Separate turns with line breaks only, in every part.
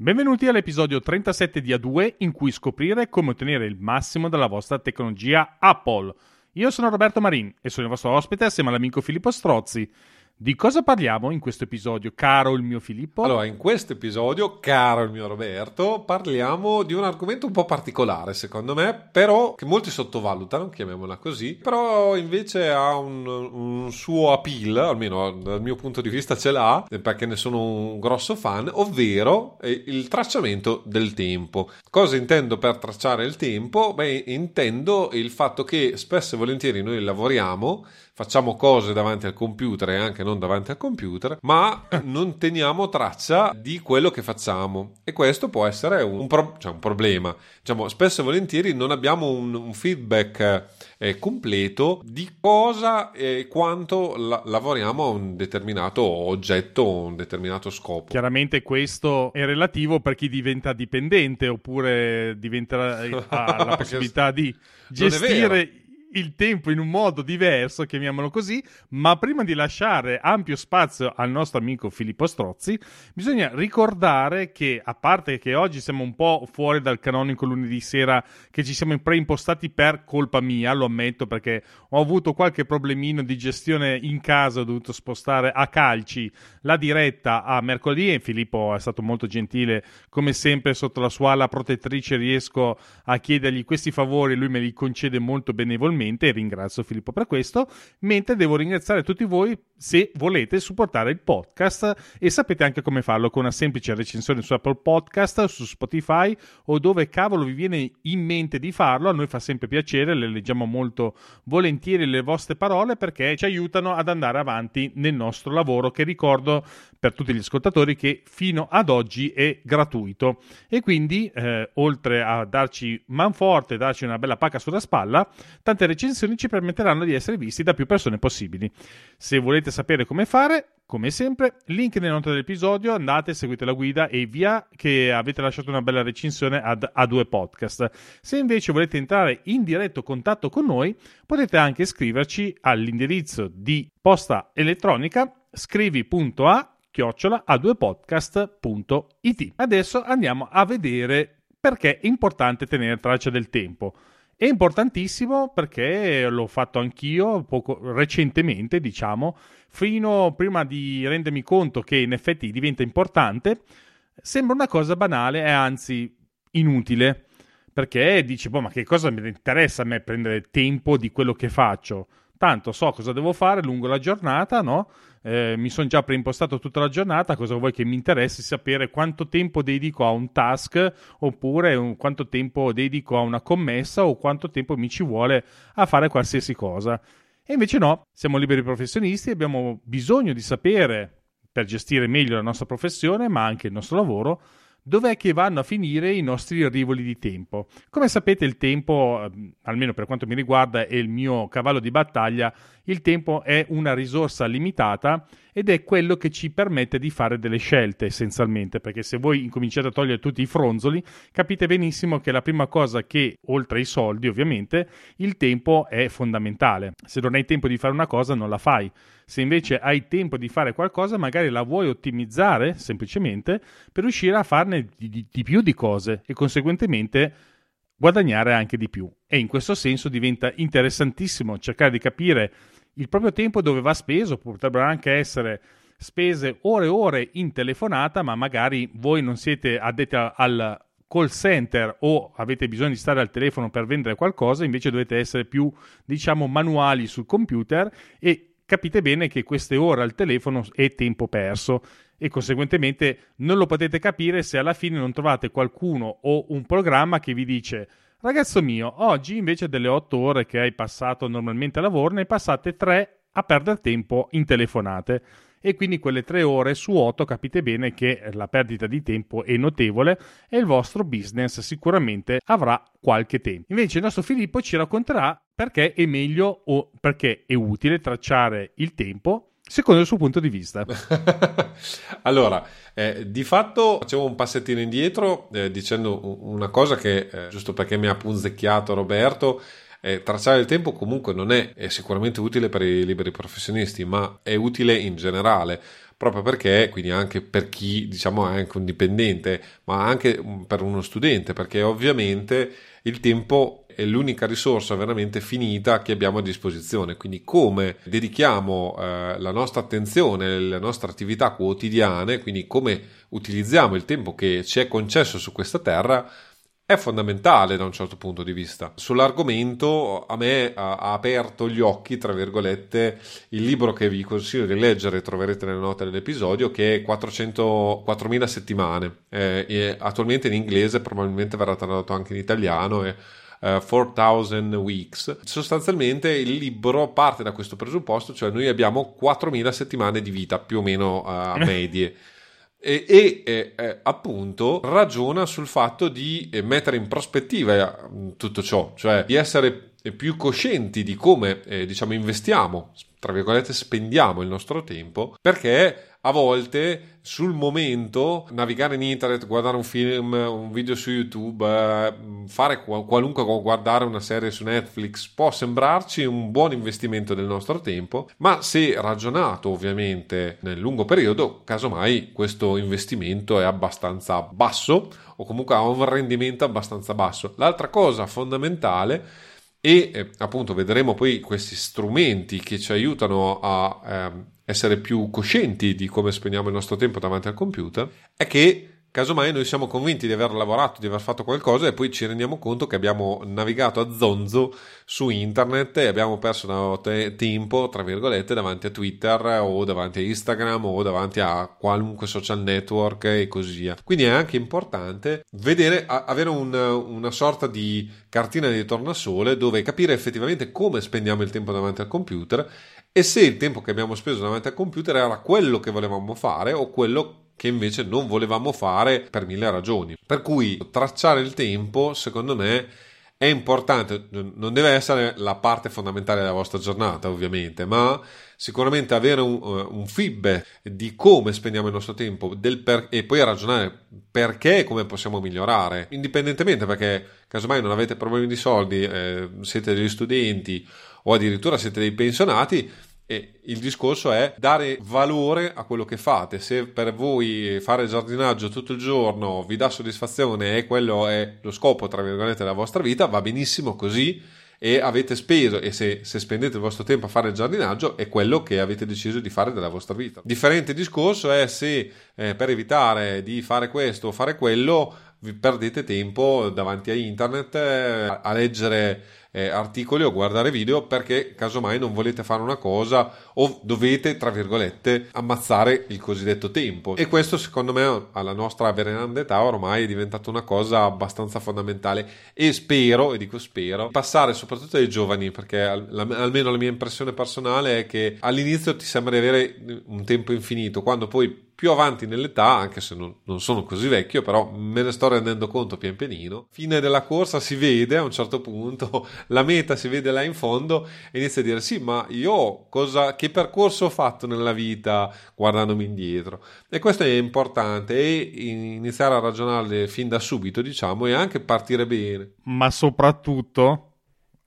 Benvenuti all'episodio 37 di A2 in cui scoprire come ottenere il massimo dalla vostra tecnologia Apple. Io sono Roberto Marin e sono il vostro ospite assieme all'amico Filippo Strozzi. Di cosa parliamo in questo episodio, caro il mio Filippo?
Allora, in questo episodio, caro il mio Roberto, parliamo di un argomento un po' particolare, secondo me, però che molti sottovalutano, chiamiamola così, però invece ha un, un suo appeal, almeno dal mio punto di vista ce l'ha, perché ne sono un grosso fan, ovvero il tracciamento del tempo. Cosa intendo per tracciare il tempo? Beh, intendo il fatto che spesso e volentieri noi lavoriamo facciamo cose davanti al computer e anche non davanti al computer, ma non teniamo traccia di quello che facciamo. E questo può essere un, pro- cioè un problema. Diciamo, spesso e volentieri non abbiamo un, un feedback eh, completo di cosa e quanto la- lavoriamo a un determinato oggetto o un determinato scopo.
Chiaramente questo è relativo per chi diventa dipendente oppure diventa, ha la possibilità di gestire il tempo in un modo diverso, chiamiamolo così, ma prima di lasciare ampio spazio al nostro amico Filippo Strozzi, bisogna ricordare che, a parte che oggi siamo un po' fuori dal canonico lunedì sera, che ci siamo preimpostati per colpa mia, lo ammetto, perché ho avuto qualche problemino di gestione in casa, ho dovuto spostare a calci la diretta a mercoledì e Filippo è stato molto gentile, come sempre sotto la sua ala protettrice riesco a chiedergli questi favori, lui me li concede molto benevolmente personalmente e ringrazio Filippo per questo, mentre devo ringraziare tutti voi se volete supportare il podcast e sapete anche come farlo con una semplice recensione su Apple Podcast, su Spotify o dove cavolo vi viene in mente di farlo, a noi fa sempre piacere, le leggiamo molto volentieri le vostre parole perché ci aiutano ad andare avanti nel nostro lavoro che ricordo per tutti gli ascoltatori che fino ad oggi è gratuito. E quindi eh, oltre a darci manforte, darci una bella pacca sulla spalla, tante recensioni ci permetteranno di essere visti da più persone possibili. Se volete sapere come fare, come sempre, link nelle note dell'episodio, andate, seguite la guida e via che avete lasciato una bella recensione ad A2 Podcast. Se invece volete entrare in diretto contatto con noi, potete anche scriverci all'indirizzo di posta elettronica scrivi.a chiocciola a2podcast.it. Adesso andiamo a vedere perché è importante tenere traccia del tempo. È importantissimo perché l'ho fatto anch'io poco recentemente, diciamo, fino prima di rendermi conto che in effetti diventa importante, sembra una cosa banale e anzi inutile, perché dici, boh, ma che cosa mi interessa a me prendere tempo di quello che faccio? Tanto so cosa devo fare lungo la giornata, no? Eh, mi sono già preimpostato tutta la giornata, cosa vuoi che mi interessi sapere quanto tempo dedico a un task oppure un, quanto tempo dedico a una commessa o quanto tempo mi ci vuole a fare qualsiasi cosa. E invece no, siamo liberi professionisti, abbiamo bisogno di sapere per gestire meglio la nostra professione, ma anche il nostro lavoro, dov'è che vanno a finire i nostri rivoli di tempo. Come sapete il tempo, ehm, almeno per quanto mi riguarda, è il mio cavallo di battaglia, il tempo è una risorsa limitata ed è quello che ci permette di fare delle scelte essenzialmente, perché se voi incominciate a togliere tutti i fronzoli, capite benissimo che la prima cosa che, oltre ai soldi ovviamente, il tempo è fondamentale. Se non hai tempo di fare una cosa non la fai. Se invece hai tempo di fare qualcosa, magari la vuoi ottimizzare semplicemente per riuscire a farne di, di, di più di cose e conseguentemente guadagnare anche di più. E in questo senso diventa interessantissimo cercare di capire il proprio tempo dove va speso, potrebbero anche essere spese ore e ore in telefonata, ma magari voi non siete addetti al call center o avete bisogno di stare al telefono per vendere qualcosa, invece dovete essere più, diciamo, manuali sul computer e capite bene che queste ore al telefono è tempo perso e conseguentemente non lo potete capire se alla fine non trovate qualcuno o un programma che vi dice ragazzo mio, oggi invece delle 8 ore che hai passato normalmente a lavoro ne passate 3 a perdere tempo in telefonate e quindi quelle tre ore su otto capite bene che la perdita di tempo è notevole e il vostro business sicuramente avrà qualche tempo. Invece il nostro Filippo ci racconterà perché è meglio o perché è utile tracciare il tempo secondo il suo punto di vista.
allora, eh, di fatto facevo un passettino indietro eh, dicendo una cosa che, eh, giusto perché mi ha punzecchiato Roberto, eh, tracciare il tempo comunque non è, è, sicuramente utile per i liberi professionisti, ma è utile in generale. proprio perché, quindi anche per chi diciamo è anche un dipendente, ma anche per uno studente, perché ovviamente il tempo è l'unica risorsa veramente finita che abbiamo a disposizione. Quindi come dedichiamo eh, la nostra attenzione, le nostre attività quotidiane, quindi come utilizziamo il tempo che ci è concesso su questa terra, è fondamentale da un certo punto di vista. Sull'argomento a me ha, aperto gli occhi, tra virgolette, il libro che vi consiglio di leggere, troverete nelle note dell'episodio, che è 400, 4000 settimane. Eh, attualmente in inglese, probabilmente verrà tradotto anche in italiano. E, Uh, 4000 Weeks. Sostanzialmente il libro parte da questo presupposto, cioè noi abbiamo 4000 settimane di vita più o meno uh, medie e, e eh, appunto ragiona sul fatto di eh, mettere in prospettiva eh, tutto ciò, cioè di essere più coscienti di come eh, diciamo investiamo, tra virgolette spendiamo il nostro tempo, perché a volte sul momento navigare in internet, guardare un film, un video su YouTube, eh, fare qualunque guardare una serie su Netflix può sembrarci un buon investimento del nostro tempo, ma se ragionato ovviamente nel lungo periodo, casomai questo investimento è abbastanza basso o comunque ha un rendimento abbastanza basso. L'altra cosa fondamentale e eh, appunto vedremo poi questi strumenti che ci aiutano a eh, essere più coscienti di come spendiamo il nostro tempo davanti al computer, è che casomai noi siamo convinti di aver lavorato, di aver fatto qualcosa e poi ci rendiamo conto che abbiamo navigato a zonzo su internet e abbiamo perso te- tempo, tra virgolette, davanti a Twitter o davanti a Instagram o davanti a qualunque social network e così via. Quindi è anche importante vedere, avere un, una sorta di cartina di tornasole dove capire effettivamente come spendiamo il tempo davanti al computer e se il tempo che abbiamo speso davanti al computer era quello che volevamo fare o quello che invece non volevamo fare per mille ragioni. Per cui tracciare il tempo, secondo me, è importante, non deve essere la parte fondamentale della vostra giornata, ovviamente, ma sicuramente avere un, uh, un feedback di come spendiamo il nostro tempo per, e poi ragionare perché e come possiamo migliorare, indipendentemente perché casomai non avete problemi di soldi, eh, siete degli studenti o addirittura siete dei pensionati, e il discorso è dare valore a quello che fate. Se per voi fare giardinaggio tutto il giorno vi dà soddisfazione e quello è lo scopo, tra virgolette, della vostra vita, va benissimo così e avete speso e se, se, spendete il vostro tempo a fare il giardinaggio è quello che avete deciso di fare della vostra vita. Differente discorso è se eh, per evitare di fare questo o fare quello vi perdete tempo davanti a internet eh, a leggere eh, articoli o guardare video perché casomai non volete fare una cosa o dovete, tra virgolette, ammazzare il cosiddetto tempo. E questo secondo me alla nostra veneranda età ormai è diventato una cosa abbastanza fondamentale e spero, e dico spero, passare soprattutto ai giovani perché almeno la mia impressione personale è che all'inizio ti sembra di avere un tempo infinito, quando poi più avanti nell'età, anche se non, non, sono così vecchio, però me ne sto rendendo conto pian pianino. Fine della corsa si vede a un certo punto, la meta si vede là in fondo e inizia a dire sì, ma io cosa, che percorso ho fatto nella vita guardandomi indietro? E questo è importante e iniziare a ragionare fin da subito, diciamo, e anche partire bene.
Ma soprattutto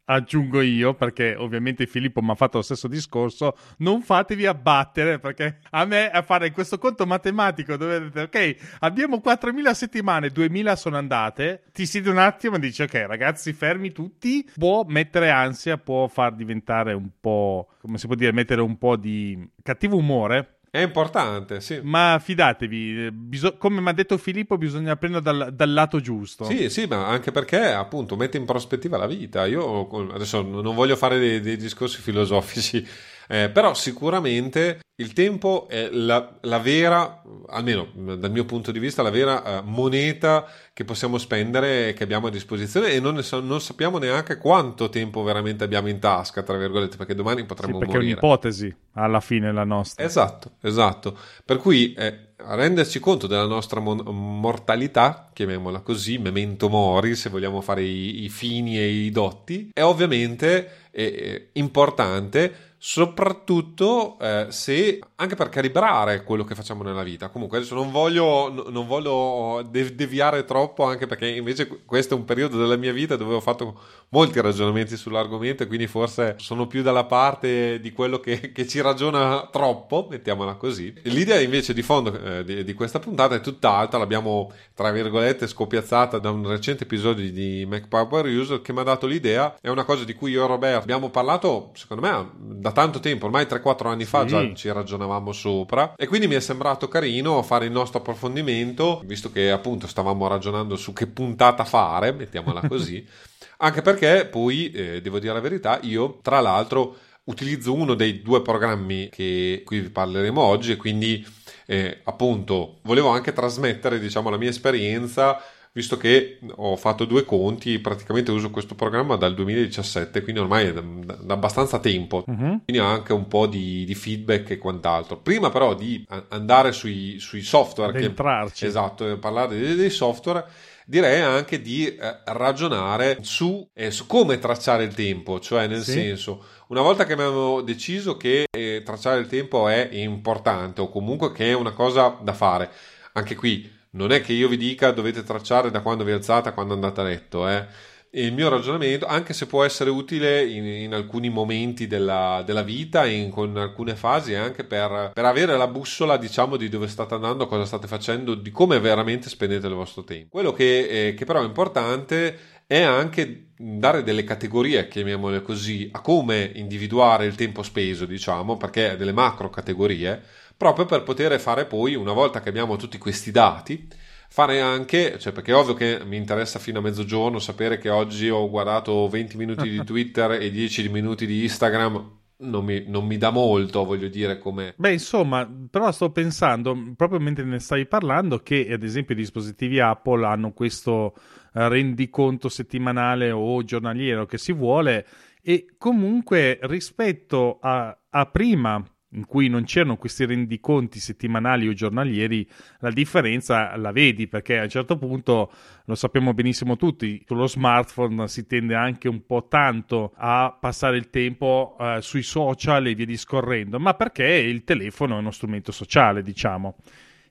aggiungo io, perché ovviamente Filippo mi ha fatto lo stesso discorso, non fatevi abbattere, perché a me a fare questo conto matematico dove dite, ok, abbiamo 4.000 settimane, 2.000 sono andate, ti siedi un attimo e dici, ok ragazzi, fermi tutti, può mettere ansia, può far diventare un po', come si può dire, mettere un po' di cattivo umore
è importante, sì.
Ma fidatevi, bis- come mi ha detto Filippo, bisogna prendere dal, dal, lato giusto.
Sì, sì, ma anche perché appunto mette in prospettiva la vita. Io adesso non voglio fare dei, dei discorsi filosofici eh, però sicuramente il tempo è la, la, vera, almeno dal mio punto di vista, la vera uh, moneta che possiamo spendere e che abbiamo a disposizione e non, so, non, sappiamo neanche quanto tempo veramente abbiamo in tasca, tra virgolette, perché domani potremmo
sì, perché
morire.
Perché è un'ipotesi alla fine la nostra.
Esatto, esatto. Per cui eh, renderci conto della nostra mon- mortalità, chiamiamola così, memento mori, se vogliamo fare i, i fini e i dotti, è ovviamente eh, importante soprattutto eh, se anche per calibrare quello che facciamo nella vita. Comunque adesso non voglio, non voglio deviare troppo, anche perché invece questo è un periodo della mia vita dove ho fatto molti ragionamenti sull'argomento, quindi forse sono più dalla parte di quello che, che ci ragiona troppo, mettiamola così. L'idea invece di fondo eh, di, di, questa puntata è tutt'altra, l'abbiamo tra virgolette scopiazzata da un recente episodio di Mac Power User che mi ha dato l'idea, è una cosa di cui io e Roberto abbiamo parlato, secondo me, da tanto tempo, ormai 3-4 anni fa sì. già ci ragionavamo sopra e quindi mi è sembrato carino fare il nostro approfondimento, visto che appunto stavamo ragionando su che puntata fare, mettiamola così, anche perché poi, eh, devo dire la verità, io tra l'altro utilizzo uno dei due programmi che qui vi parleremo oggi e quindi eh, appunto volevo anche trasmettere diciamo la mia esperienza visto che ho fatto due conti, praticamente uso questo programma dal 2017, quindi ormai è da, da abbastanza tempo, uh-huh. quindi ho anche un po' di, di, feedback e quant'altro. Prima però di andare sui, sui software,
che, entrarci.
esatto, parlare dei, dei software, direi anche di eh, ragionare su, eh, su, come tracciare il tempo, cioè nel sì. senso, una volta che abbiamo deciso che eh, tracciare il tempo è importante o comunque che è una cosa da fare, anche qui non è che io vi dica dovete tracciare da quando vi alzate a quando andate a letto, eh. il mio ragionamento, anche se può essere utile in, in alcuni momenti della, della vita, in, con alcune fasi, anche per, per, avere la bussola, diciamo, di dove state andando, cosa state facendo, di come veramente spendete il vostro tempo. Quello che, eh, che però è importante è anche dare delle categorie, chiamiamole così, a come individuare il tempo speso, diciamo, perché delle macro categorie proprio per poter fare poi, una volta che abbiamo tutti questi dati, fare anche, cioè perché è ovvio che mi interessa fino a mezzogiorno sapere che oggi ho guardato 20 minuti di Twitter e 10 minuti di Instagram, non mi, non mi, dà molto, voglio dire, come...
Beh, insomma, però sto pensando, proprio mentre ne stai parlando, che ad esempio i dispositivi Apple hanno questo eh, rendiconto settimanale o giornaliero che si vuole e comunque rispetto a, a prima in cui non c'erano questi rendiconti settimanali o giornalieri, la differenza la vedi perché a un certo punto, lo sappiamo benissimo tutti, sullo smartphone si tende anche un po' tanto a passare il tempo eh, sui social e via discorrendo, ma perché il telefono è uno strumento sociale, diciamo.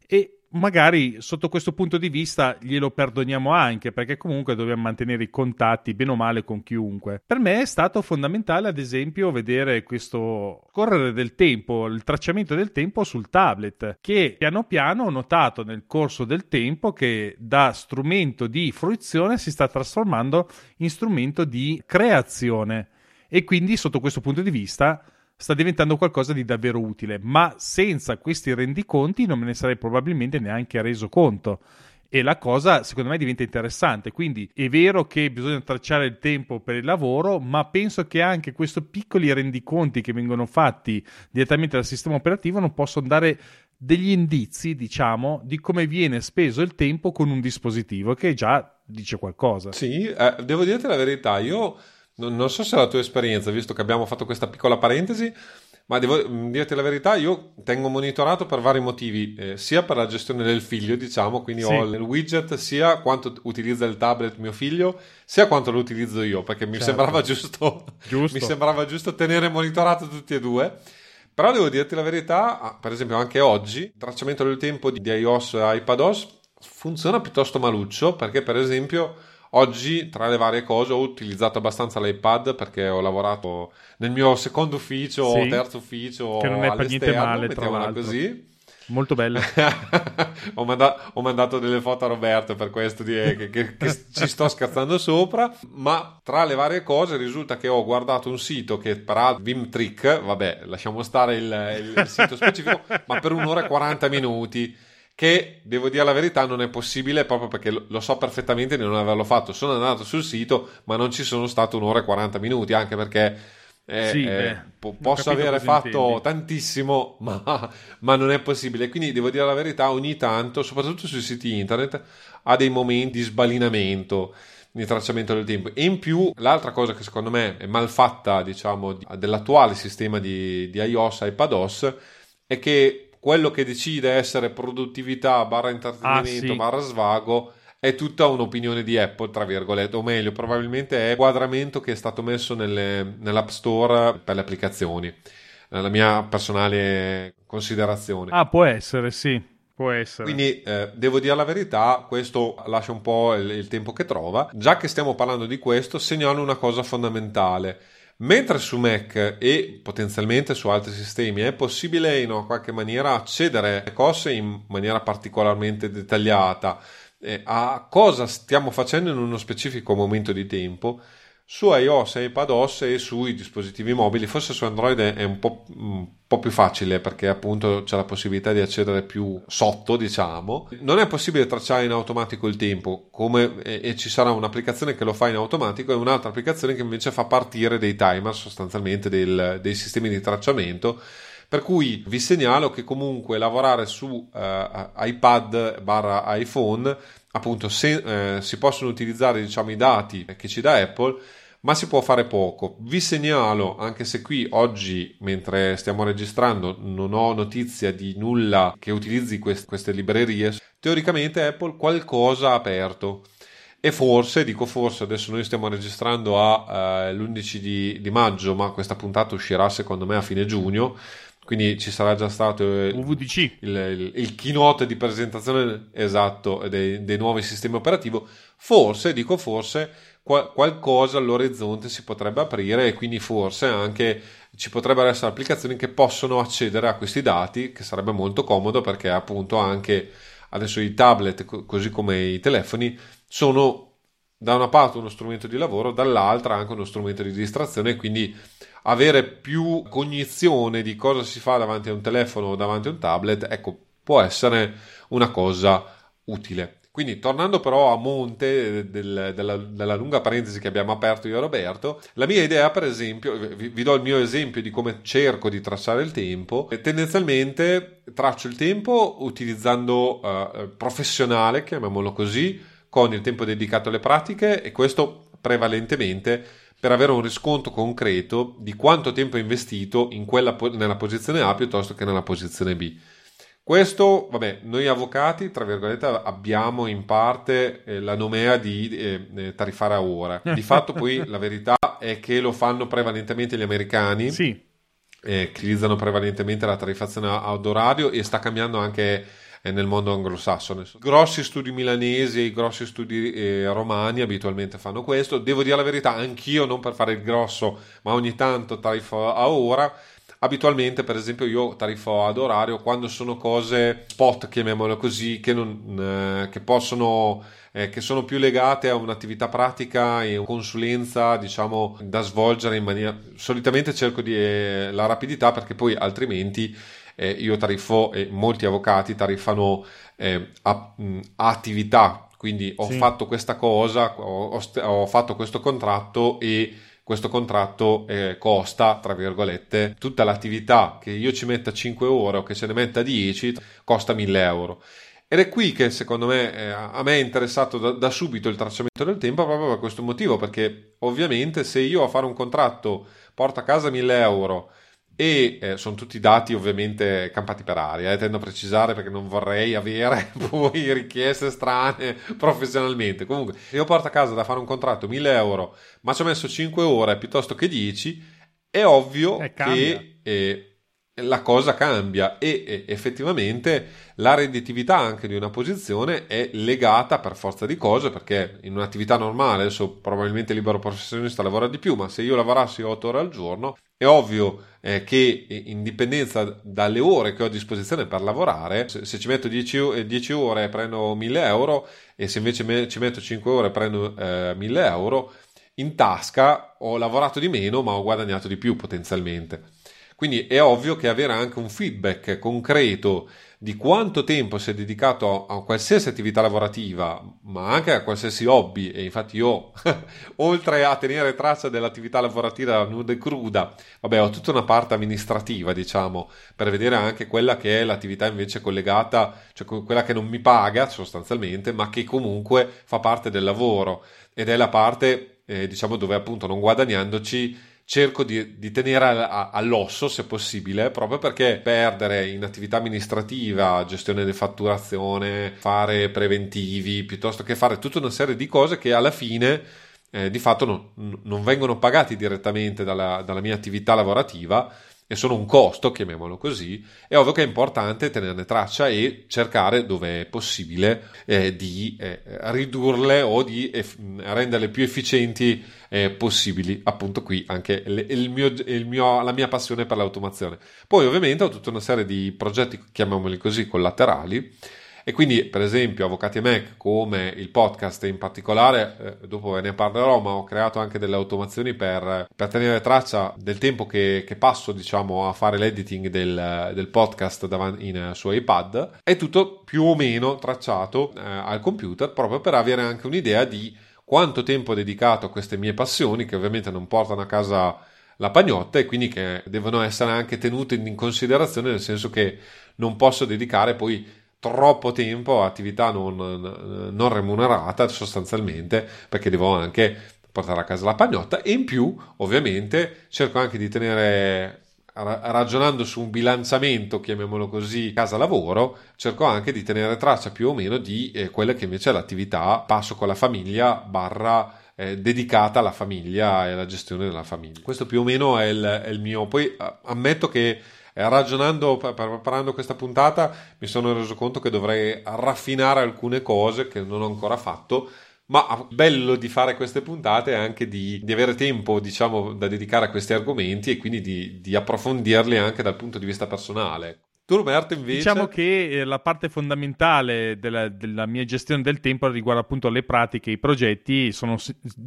E magari sotto questo punto di vista glielo perdoniamo anche perché comunque dobbiamo mantenere i contatti bene o male con chiunque. Per me è stato fondamentale ad esempio vedere questo correre del tempo, il tracciamento del tempo sul tablet che piano piano ho notato nel corso del tempo che da strumento di fruizione si sta trasformando in strumento di creazione e quindi sotto questo punto di vista sta diventando qualcosa di davvero utile, ma senza questi rendiconti non me ne sarei probabilmente neanche reso conto. E la cosa secondo me diventa interessante. Quindi è vero che bisogna tracciare il tempo per il lavoro, ma penso che anche questi piccoli rendiconti che vengono fatti direttamente dal sistema operativo non possono dare degli indizi, diciamo, di come viene speso il tempo con un dispositivo, che già dice qualcosa.
Sì, eh, devo dirti la verità, io non so se è la tua esperienza, visto che abbiamo fatto questa piccola parentesi, ma devo mm, dirti la verità, io tengo monitorato per vari motivi, eh, sia per la gestione del figlio, diciamo, quindi sì. ho il widget sia quanto utilizza il tablet mio figlio, sia quanto lo utilizzo io, perché mi, certo. sembrava, giusto, giusto. mi sembrava giusto tenere monitorato tutti e due. Però devo dirti la verità, per esempio anche oggi, il tracciamento del tempo di iOS e iPadOS funziona piuttosto maluccio, perché per esempio Oggi, tra le varie cose, ho utilizzato abbastanza l'iPad perché ho lavorato nel mio secondo ufficio sì, o terzo ufficio
che non è per niente male, mettiamola
così.
Molto bello.
ho, manda- ho, mandato delle foto a Roberto per questo di- che, che, che ci sto scherzando sopra. Ma tra le varie cose risulta che ho guardato un sito che per Vimtrick, vabbè, lasciamo stare il, il sito specifico, ma per un'ora e 40 minuti che devo dire la verità non è possibile proprio perché lo, so perfettamente di non averlo fatto. Sono andato sul sito, ma non ci sono stato un'ora e 40 minuti, anche perché eh, sì, eh, po- posso avere fatto intendi. tantissimo, ma, ma, non è possibile. Quindi devo dire la verità, ogni tanto, soprattutto sui siti internet, ha dei momenti di sbalinamento di tracciamento del tempo. E in più, l'altra cosa che secondo me è mal fatta, diciamo, dell'attuale sistema di, di iOS e iPadOS è che quello che decide essere produttività barra intrattenimento ah, sì. barra svago è tutta un'opinione di Apple, tra virgolette, o meglio, probabilmente è il quadramento che è stato messo nelle, nell'App Store per le applicazioni. La mia personale considerazione.
Ah, può essere, sì. Può essere.
Quindi eh, devo dire la verità, questo lascia un po' il, il tempo che trova. Già che stiamo parlando di questo, segnalo una cosa fondamentale. Mentre su Mac e potenzialmente su altri sistemi è possibile in qualche maniera accedere a cose in maniera particolarmente dettagliata eh, a cosa stiamo facendo in uno specifico momento di tempo, su iOS iPadOS e sui dispositivi mobili, forse su Android è un po', un po', più facile perché appunto c'è la possibilità di accedere più sotto, diciamo. Non è possibile tracciare in automatico il tempo come, e, e, ci sarà un'applicazione che lo fa in automatico e un'altra applicazione che invece fa partire dei timer sostanzialmente del, dei sistemi di tracciamento. Per cui vi segnalo che comunque lavorare su uh, iPad barra iPhone, appunto se, uh, si possono utilizzare diciamo, i dati che ci dà Apple ma si può fare poco. Vi segnalo, anche se qui oggi, mentre stiamo registrando, non ho notizia di nulla che utilizzi quest- queste librerie, teoricamente Apple qualcosa ha aperto. E forse, dico forse, adesso noi stiamo registrando a, eh, l'11 di, di maggio, ma questa puntata uscirà secondo me a fine giugno quindi ci sarà già stato
il, VDC.
Il, il, il, keynote di presentazione esatto dei, dei nuovi sistemi operativi. Forse, dico forse, qual- qualcosa all'orizzonte si potrebbe aprire e quindi forse anche ci potrebbero essere applicazioni che possono accedere a questi dati, che sarebbe molto comodo perché appunto anche adesso i tablet, co- così come i telefoni, sono da una parte uno strumento di lavoro, dall'altra anche uno strumento di distrazione, quindi avere più cognizione di cosa si fa davanti a un telefono o davanti a un tablet, ecco, può essere una cosa utile. Quindi, tornando però a monte del, della, della, lunga parentesi che abbiamo aperto io e Roberto, la mia idea, per esempio, vi, vi, do il mio esempio di come cerco di tracciare il tempo. Tendenzialmente traccio il tempo utilizzando uh, professionale, chiamiamolo così, con il tempo dedicato alle pratiche e questo prevalentemente per avere un riscontro concreto di quanto tempo è investito quella, nella posizione A piuttosto che nella posizione B. Questo, vabbè, noi avvocati, tra virgolette, abbiamo in parte eh, la nomea di eh, eh tariffare a ora. Di fatto poi la verità è che lo fanno prevalentemente gli americani.
Sì.
Eh, utilizzano prevalentemente la tariffazione ad orario e sta cambiando anche eh, nel mondo anglosassone. Grossi studi milanesi e grossi studi eh, romani abitualmente fanno questo. Devo dire la verità, anch'io non per fare il grosso, ma ogni tanto tariffo a ora. Abitualmente, per esempio, io tariffo ad orario quando sono cose spot, chiamiamolo così, che, non, eh, che possono eh, che sono più legate a un'attività pratica e consulenza, diciamo, da svolgere in maniera. Solitamente cerco di eh, la rapidità perché poi altrimenti eh, io tariffo e molti avvocati tariffano eh, a, mh, attività, quindi ho sì. fatto questa cosa, ho, ho, ho, fatto questo contratto e questo contratto eh, costa, tra virgolette, tutta l'attività che io ci metta 5 ore o che ce ne metta 10 costa 1000 euro. Ed è qui che secondo me eh, a me è interessato da, da, subito il tracciamento del tempo proprio per questo motivo, perché ovviamente se io a fare un contratto porto a casa 1000 euro e eh, sono tutti dati ovviamente campati per aria, eh, tendo a precisare perché non vorrei avere poi richieste strane professionalmente. Comunque, se io porto a casa da fare un contratto 1000 euro, ma ci ho messo 5 ore piuttosto che 10, è ovvio eh, che eh, la cosa cambia e, effettivamente la redditività anche di una posizione è legata per forza di cose perché in un'attività normale adesso probabilmente il libero professionista lavora di più ma se io lavorassi 8 ore al giorno è ovvio eh, che in dipendenza dalle ore che ho a disposizione per lavorare, se, se ci metto 10, 10, ore prendo 1000 euro e se invece me, ci metto 5 ore prendo eh, 1000 euro, in tasca ho lavorato di meno ma ho guadagnato di più potenzialmente. Quindi è ovvio che avere anche un feedback concreto di quanto tempo si è dedicato a, qualsiasi attività lavorativa, ma anche a qualsiasi hobby, e infatti io, oltre a tenere traccia dell'attività lavorativa nuda e cruda, vabbè, ho tutta una parte amministrativa, diciamo, per vedere anche quella che è l'attività invece collegata, cioè quella che non mi paga sostanzialmente, ma che comunque fa parte del lavoro ed è la parte, eh, diciamo, dove appunto non guadagnandoci cerco di, di tenere all'osso se possibile, proprio perché perdere in attività amministrativa, gestione di fatturazione, fare preventivi, piuttosto che fare tutta una serie di cose che alla fine eh, di fatto non, non, vengono pagati direttamente dalla, dalla mia attività lavorativa e sono un costo, chiamiamolo così, è ovvio che è importante tenerne traccia e cercare, dove è possibile, eh, di eh, ridurle o di eff- renderle più efficienti eh, possibili. Appunto qui anche il, il mio, il mio, la mia passione per l'automazione. Poi ovviamente ho tutta una serie di progetti, chiamiamoli così, collaterali, e quindi, per esempio, Avvocati e Mac, come il podcast in particolare, eh, dopo ve ne parlerò, ma ho creato anche delle automazioni per, per tenere traccia del tempo che, che, passo, diciamo, a fare l'editing del, del podcast davanti, in, su iPad. È tutto più o meno tracciato eh, al computer, proprio per avere anche un'idea di quanto tempo ho dedicato a queste mie passioni, che ovviamente non portano a casa la pagnotta e quindi che devono essere anche tenute in considerazione, nel senso che non posso dedicare poi troppo tempo a attività non, non remunerata sostanzialmente perché devo anche portare a casa la pagnotta. E in più ovviamente cerco anche di tenere ragionando su un bilanciamento chiamiamolo così casa lavoro cerco anche di tenere traccia più o meno di eh, quella che invece è l'attività passo con la famiglia barra eh, dedicata alla famiglia e alla gestione della famiglia. Questo più o meno è il, è il mio poi ammetto che ragionando, preparando questa puntata, mi sono reso conto che dovrei raffinare alcune cose che non ho ancora fatto. Ma bello di fare queste puntate è anche di, di, avere tempo, diciamo, da dedicare a questi argomenti e quindi di, di approfondirli anche dal punto di vista personale.
Tu Roberto invece... Diciamo che eh, la parte fondamentale della, della, mia gestione del tempo riguarda appunto le pratiche, i progetti, sono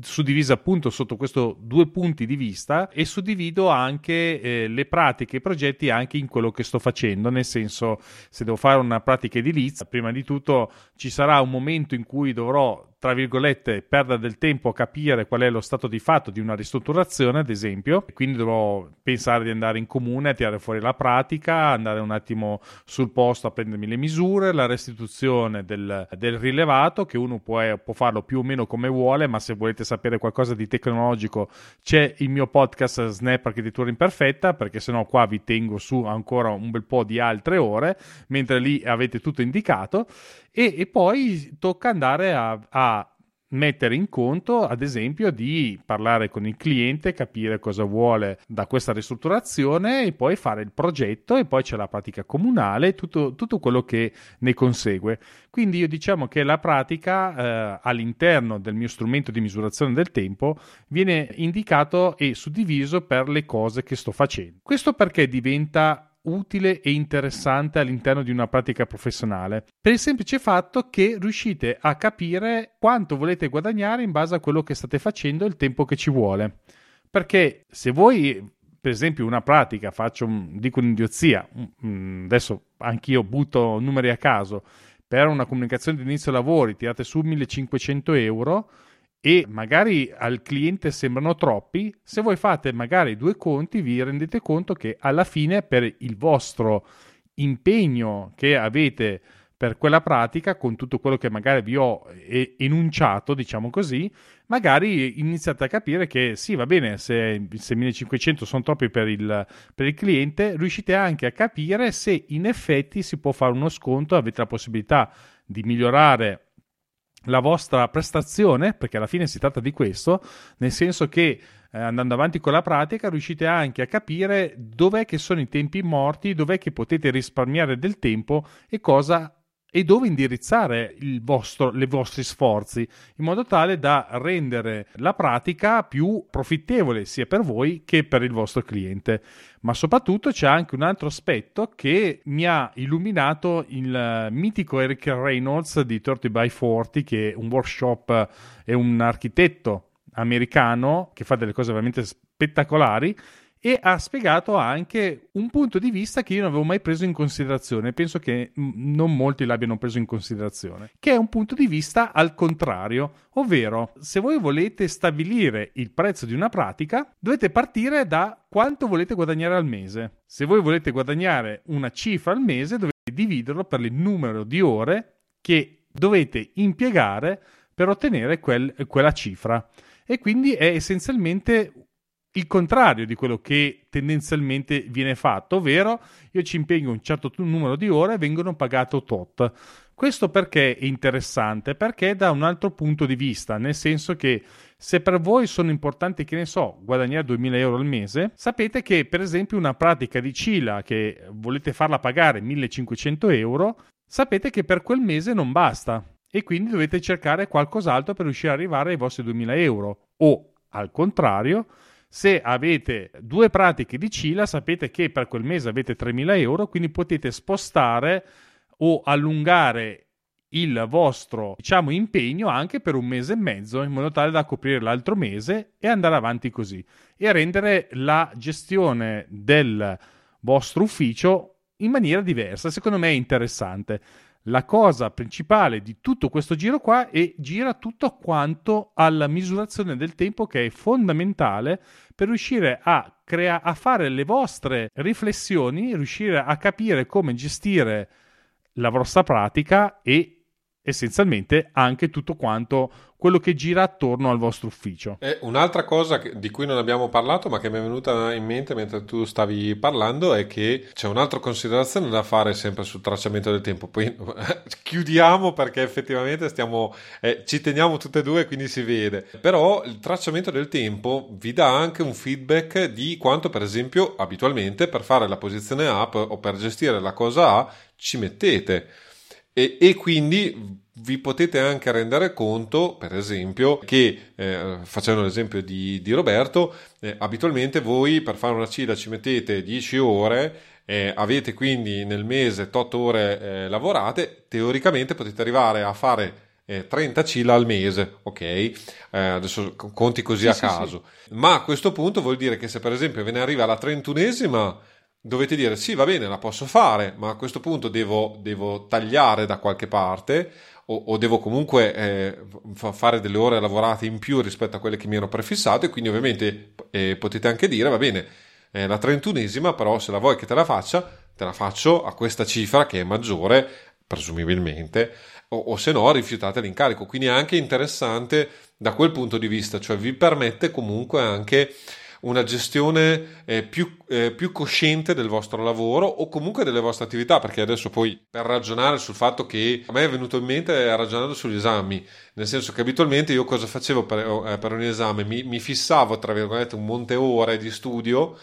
suddivise appunto sotto questi due punti di vista e suddivido anche eh, le pratiche i progetti anche in quello che sto facendo, nel senso se devo fare una pratica edilizia, prima di tutto ci sarà un momento in cui dovrò tra virgolette, perdere del tempo a capire qual è lo stato di fatto di una ristrutturazione, ad esempio, quindi dovrò pensare di andare in comune tirare fuori la pratica, andare un attimo sul posto a prendermi le misure, la restituzione del, del rilevato, che uno può, può, farlo più o meno come vuole, ma se volete sapere qualcosa di tecnologico c'è il mio podcast Snap Architettura Imperfetta, perché sennò qua vi tengo su ancora un bel po' di altre ore, mentre lì avete tutto indicato e, e poi tocca andare a, a mettere in conto, ad esempio, di parlare con il cliente, capire cosa vuole da questa ristrutturazione e poi fare il progetto e poi c'è la pratica comunale, tutto, tutto quello che ne consegue. Quindi io diciamo che la pratica eh, all'interno del mio strumento di misurazione del tempo viene indicato e suddiviso per le cose che sto facendo. Questo perché diventa utile e interessante all'interno di una pratica professionale, per il semplice fatto che riuscite a capire quanto volete guadagnare in base a quello che state facendo e il tempo che ci vuole. Perché se voi, per esempio, una pratica, faccio un, dico un'idiozia, adesso anch'io butto numeri a caso, per una comunicazione di inizio lavori tirate su 1500 euro, e magari al cliente sembrano troppi, se voi fate magari due conti vi rendete conto che alla fine per il vostro impegno che avete per quella pratica, con tutto quello che magari vi ho enunciato, diciamo così, magari iniziate a capire che sì, va bene, se, se 1500 sono troppi per il, per il cliente, riuscite anche a capire se in effetti si può fare uno sconto, avete la possibilità di migliorare la vostra prestazione, perché alla fine si tratta di questo, nel senso che eh, andando avanti con la pratica riuscite anche a capire dov'è che sono i tempi morti, dov'è che potete risparmiare del tempo e cosa e dove indirizzare vostro, i vostri sforzi in modo tale da rendere la pratica più profittevole sia per voi che per il vostro cliente. Ma soprattutto c'è anche un altro aspetto che mi ha illuminato il mitico Eric Reynolds di 30 by 40 che è un workshop e un architetto americano che fa delle cose veramente spettacolari e ha spiegato anche un punto di vista che io non avevo mai preso in considerazione, penso che non molti l'abbiano preso in considerazione, che è un punto di vista al contrario, ovvero se voi volete stabilire il prezzo di una pratica, dovete partire da quanto volete guadagnare al mese. Se voi volete guadagnare una cifra al mese, dovete dividerlo per il numero di ore che dovete impiegare per ottenere quel, quella cifra. E quindi è essenzialmente il contrario di quello che tendenzialmente viene fatto, ovvero io ci impegno un certo numero di ore e vengono pagato tot. Questo perché è interessante? Perché da un altro punto di vista, nel senso che se per voi sono importanti, che ne so, guadagnare 2000 euro al mese, sapete che per esempio una pratica di CILA che volete farla pagare 1500 euro, sapete che per quel mese non basta e quindi dovete cercare qualcos'altro per riuscire ad arrivare ai vostri 2000 euro o al contrario se avete due pratiche di CILA, sapete che per quel mese avete 3.000 euro, quindi potete spostare o allungare il vostro diciamo, impegno anche per un mese e mezzo in modo tale da coprire l'altro mese e andare avanti così e rendere la gestione del vostro ufficio in maniera diversa. Secondo me è interessante la cosa principale di tutto questo giro qua è gira tutto quanto alla misurazione del tempo che è fondamentale per riuscire a, crea- a fare le vostre riflessioni, riuscire a capire come gestire la vostra pratica e essenzialmente anche tutto quanto quello che gira attorno al vostro ufficio.
E un'altra cosa di cui non abbiamo parlato, ma che mi è venuta in mente mentre tu stavi parlando, è che c'è un'altra considerazione da fare sempre sul tracciamento del tempo. Poi chiudiamo perché effettivamente stiamo, eh, ci teniamo tutte e due, quindi si vede. Però il tracciamento del tempo vi dà anche un feedback di quanto, per esempio, abitualmente per fare la posizione up o per gestire la cosa A ci mettete. E, e, quindi vi potete anche rendere conto, per esempio, che eh, facendo l'esempio di, di Roberto, eh, abitualmente voi per fare una CILA ci mettete 10 ore, eh, avete quindi nel mese 8 ore eh, lavorate, teoricamente potete arrivare a fare 30 eh, CILA al mese, ok? Eh, adesso conti così sì, a caso. Sì. Ma a questo punto vuol dire che se per esempio ve ne arriva la trentunesima dovete dire sì, va bene, la posso fare, ma a questo punto devo, devo tagliare da qualche parte o, o devo comunque eh, fare delle ore lavorate in più rispetto a quelle che mi ero prefissato e quindi ovviamente eh, potete anche dire va bene, eh, la trentunesima però se la vuoi che te la faccia, te la faccio a questa cifra che è maggiore, presumibilmente, o, o se no rifiutate l'incarico. Quindi è anche interessante da quel punto di vista, cioè vi permette comunque anche una gestione eh, più, eh, più, cosciente del vostro lavoro o comunque delle vostre attività, perché adesso poi per ragionare sul fatto che a me è venuto in mente ragionando sugli esami, nel senso che abitualmente io cosa facevo per, eh, per un esame? Mi, mi, fissavo, tra virgolette, un monte ore di studio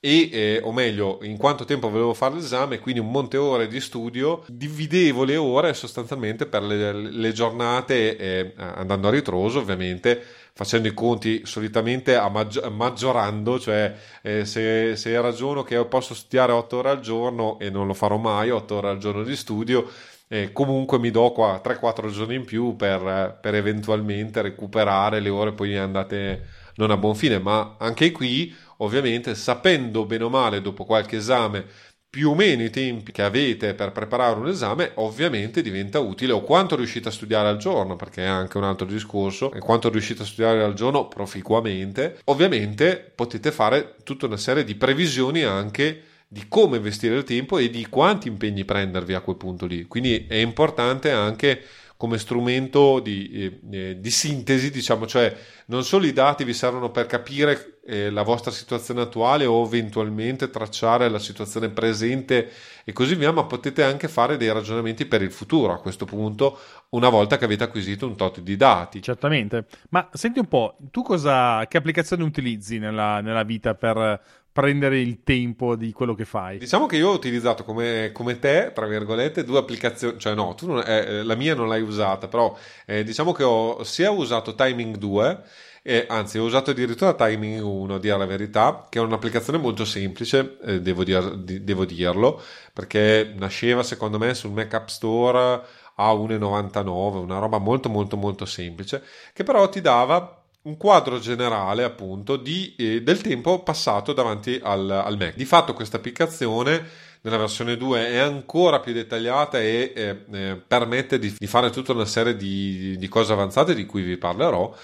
e, eh, o meglio, in quanto tempo volevo fare l'esame, quindi un monte ore di studio, dividevo le ore sostanzialmente per le, le giornate, eh, andando a ritroso ovviamente, facendo i conti solitamente maggi- maggiorando, cioè eh, se, se ragiono che posso studiare 8 ore al giorno e non lo farò mai, 8 ore al giorno di studio, eh, comunque mi do qua 3-4 giorni in più per, per, eventualmente recuperare le ore poi andate non a buon fine, ma anche qui ovviamente sapendo bene o male dopo qualche esame più o meno i tempi che avete per preparare un esame, ovviamente diventa utile o quanto riuscite a studiare al giorno, perché è anche un altro discorso, e quanto riuscite a studiare al giorno proficuamente, ovviamente potete fare tutta una serie di previsioni anche di come investire il tempo e di quanti impegni prendervi a quel punto lì. Quindi è importante anche come strumento di, eh, eh, di, sintesi, diciamo, cioè non solo i dati vi servono per capire eh, la vostra situazione attuale o eventualmente tracciare la situazione presente e così via, ma potete anche fare dei ragionamenti per il futuro a questo punto, una volta che avete acquisito un tot di dati.
Certamente, ma senti un po', tu cosa, che applicazione utilizzi nella, nella vita per prendere il tempo di quello che fai.
Diciamo che io ho utilizzato come, come te, tra virgolette, due applicazioni, cioè no, non, eh, la mia non l'hai usata, però eh, diciamo che ho sia usato Timing 2, eh, anzi ho usato addirittura Timing 1, a dire la verità, che è un'applicazione molto semplice, eh, devo, dir, di, devo dirlo, perché nasceva secondo me sul Mac App Store a 1,99, una roba molto molto molto semplice, che però ti dava un quadro generale appunto di, eh, del tempo passato davanti al, al, Mac. Di fatto questa applicazione nella versione 2 è ancora più dettagliata e eh, eh, permette di, di, fare tutta una serie di, di, cose avanzate di cui vi parlerò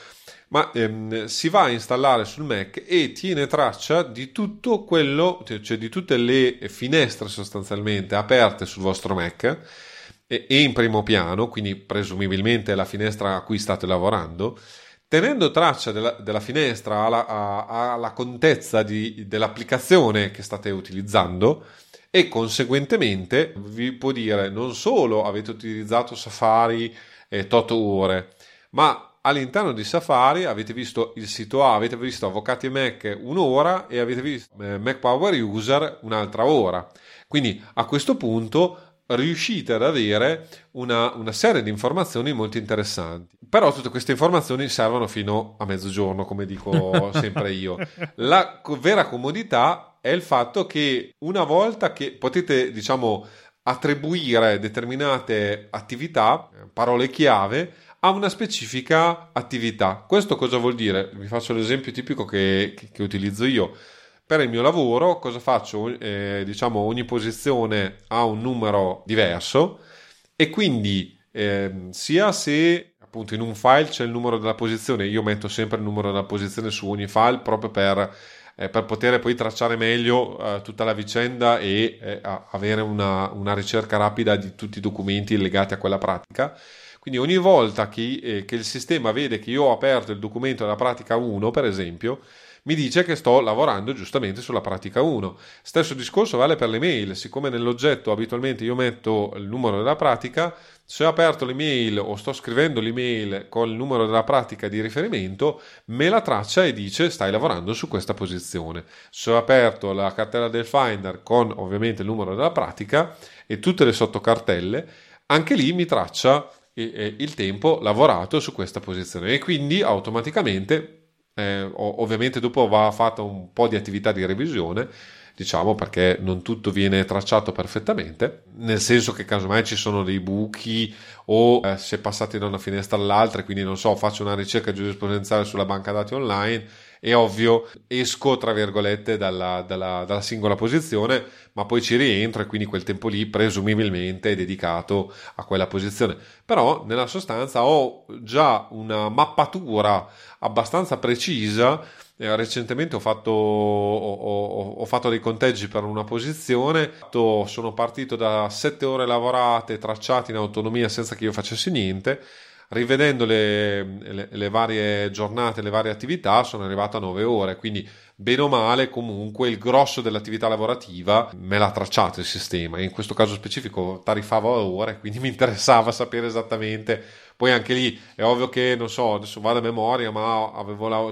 ma ehm, si va a installare sul Mac e tiene traccia di tutto quello, cioè, cioè di tutte le finestre sostanzialmente aperte sul vostro Mac e, e in primo piano, quindi presumibilmente la finestra a cui state lavorando, tenendo traccia della, della finestra alla, alla contezza di, dell'applicazione che state utilizzando e conseguentemente vi può dire non solo avete utilizzato Safari eh, tot ore, ma all'interno di Safari avete visto il sito A, avete visto Avvocati Mac un'ora e avete visto eh, Mac Power User un'altra ora. Quindi a questo punto riuscite ad avere una, una, serie di informazioni molto interessanti. Però tutte queste informazioni servono fino a mezzogiorno, come dico sempre io. La vera comodità è il fatto che una volta che potete, diciamo, attribuire determinate attività, parole chiave, a una specifica attività. Questo cosa vuol dire? Vi faccio l'esempio tipico che, che, che utilizzo io per il mio lavoro cosa faccio? Eh, diciamo ogni posizione ha un numero diverso e quindi eh, sia se appunto in un file c'è il numero della posizione, io metto sempre il numero della posizione su ogni file proprio per, eh, per poter poi tracciare meglio eh, tutta la vicenda e eh, avere una, una, ricerca rapida di tutti i documenti legati a quella pratica. Quindi ogni volta che, eh, che il sistema vede che io ho aperto il documento della pratica 1, per esempio, mi dice che sto lavorando giustamente sulla pratica 1. Stesso discorso vale per le mail, siccome nell'oggetto abitualmente io metto il numero della pratica, se ho aperto l'email o sto scrivendo l'email con il numero della pratica di riferimento, me la traccia e dice stai lavorando su questa posizione. Se ho aperto la cartella del Finder con ovviamente il numero della pratica e tutte le sottocartelle, anche lì mi traccia il tempo lavorato su questa posizione e quindi automaticamente eh, ovviamente dopo va fatta un po' di attività di revisione, diciamo perché non tutto viene tracciato perfettamente, nel senso che casomai ci sono dei buchi o eh, si è passati da una finestra all'altra, quindi non so, faccio una ricerca giurisprudenziale sulla banca dati online è ovvio, esco tra virgolette dalla, dalla, dalla, singola posizione, ma poi ci rientro e quindi quel tempo lì presumibilmente è dedicato a quella posizione. Però nella sostanza ho già una mappatura abbastanza precisa. Eh, recentemente ho fatto, ho, ho, ho fatto, dei conteggi per una posizione, sono partito da 7 ore lavorate, tracciate in autonomia senza che io facessi niente rivedendo le, le, le, varie giornate, le varie attività, sono arrivato a 9 ore, quindi bene o male comunque il grosso dell'attività lavorativa me l'ha tracciato il sistema, in questo caso specifico tariffavo a ore, quindi mi interessava sapere esattamente, poi anche lì è ovvio che non so, adesso vado a memoria, ma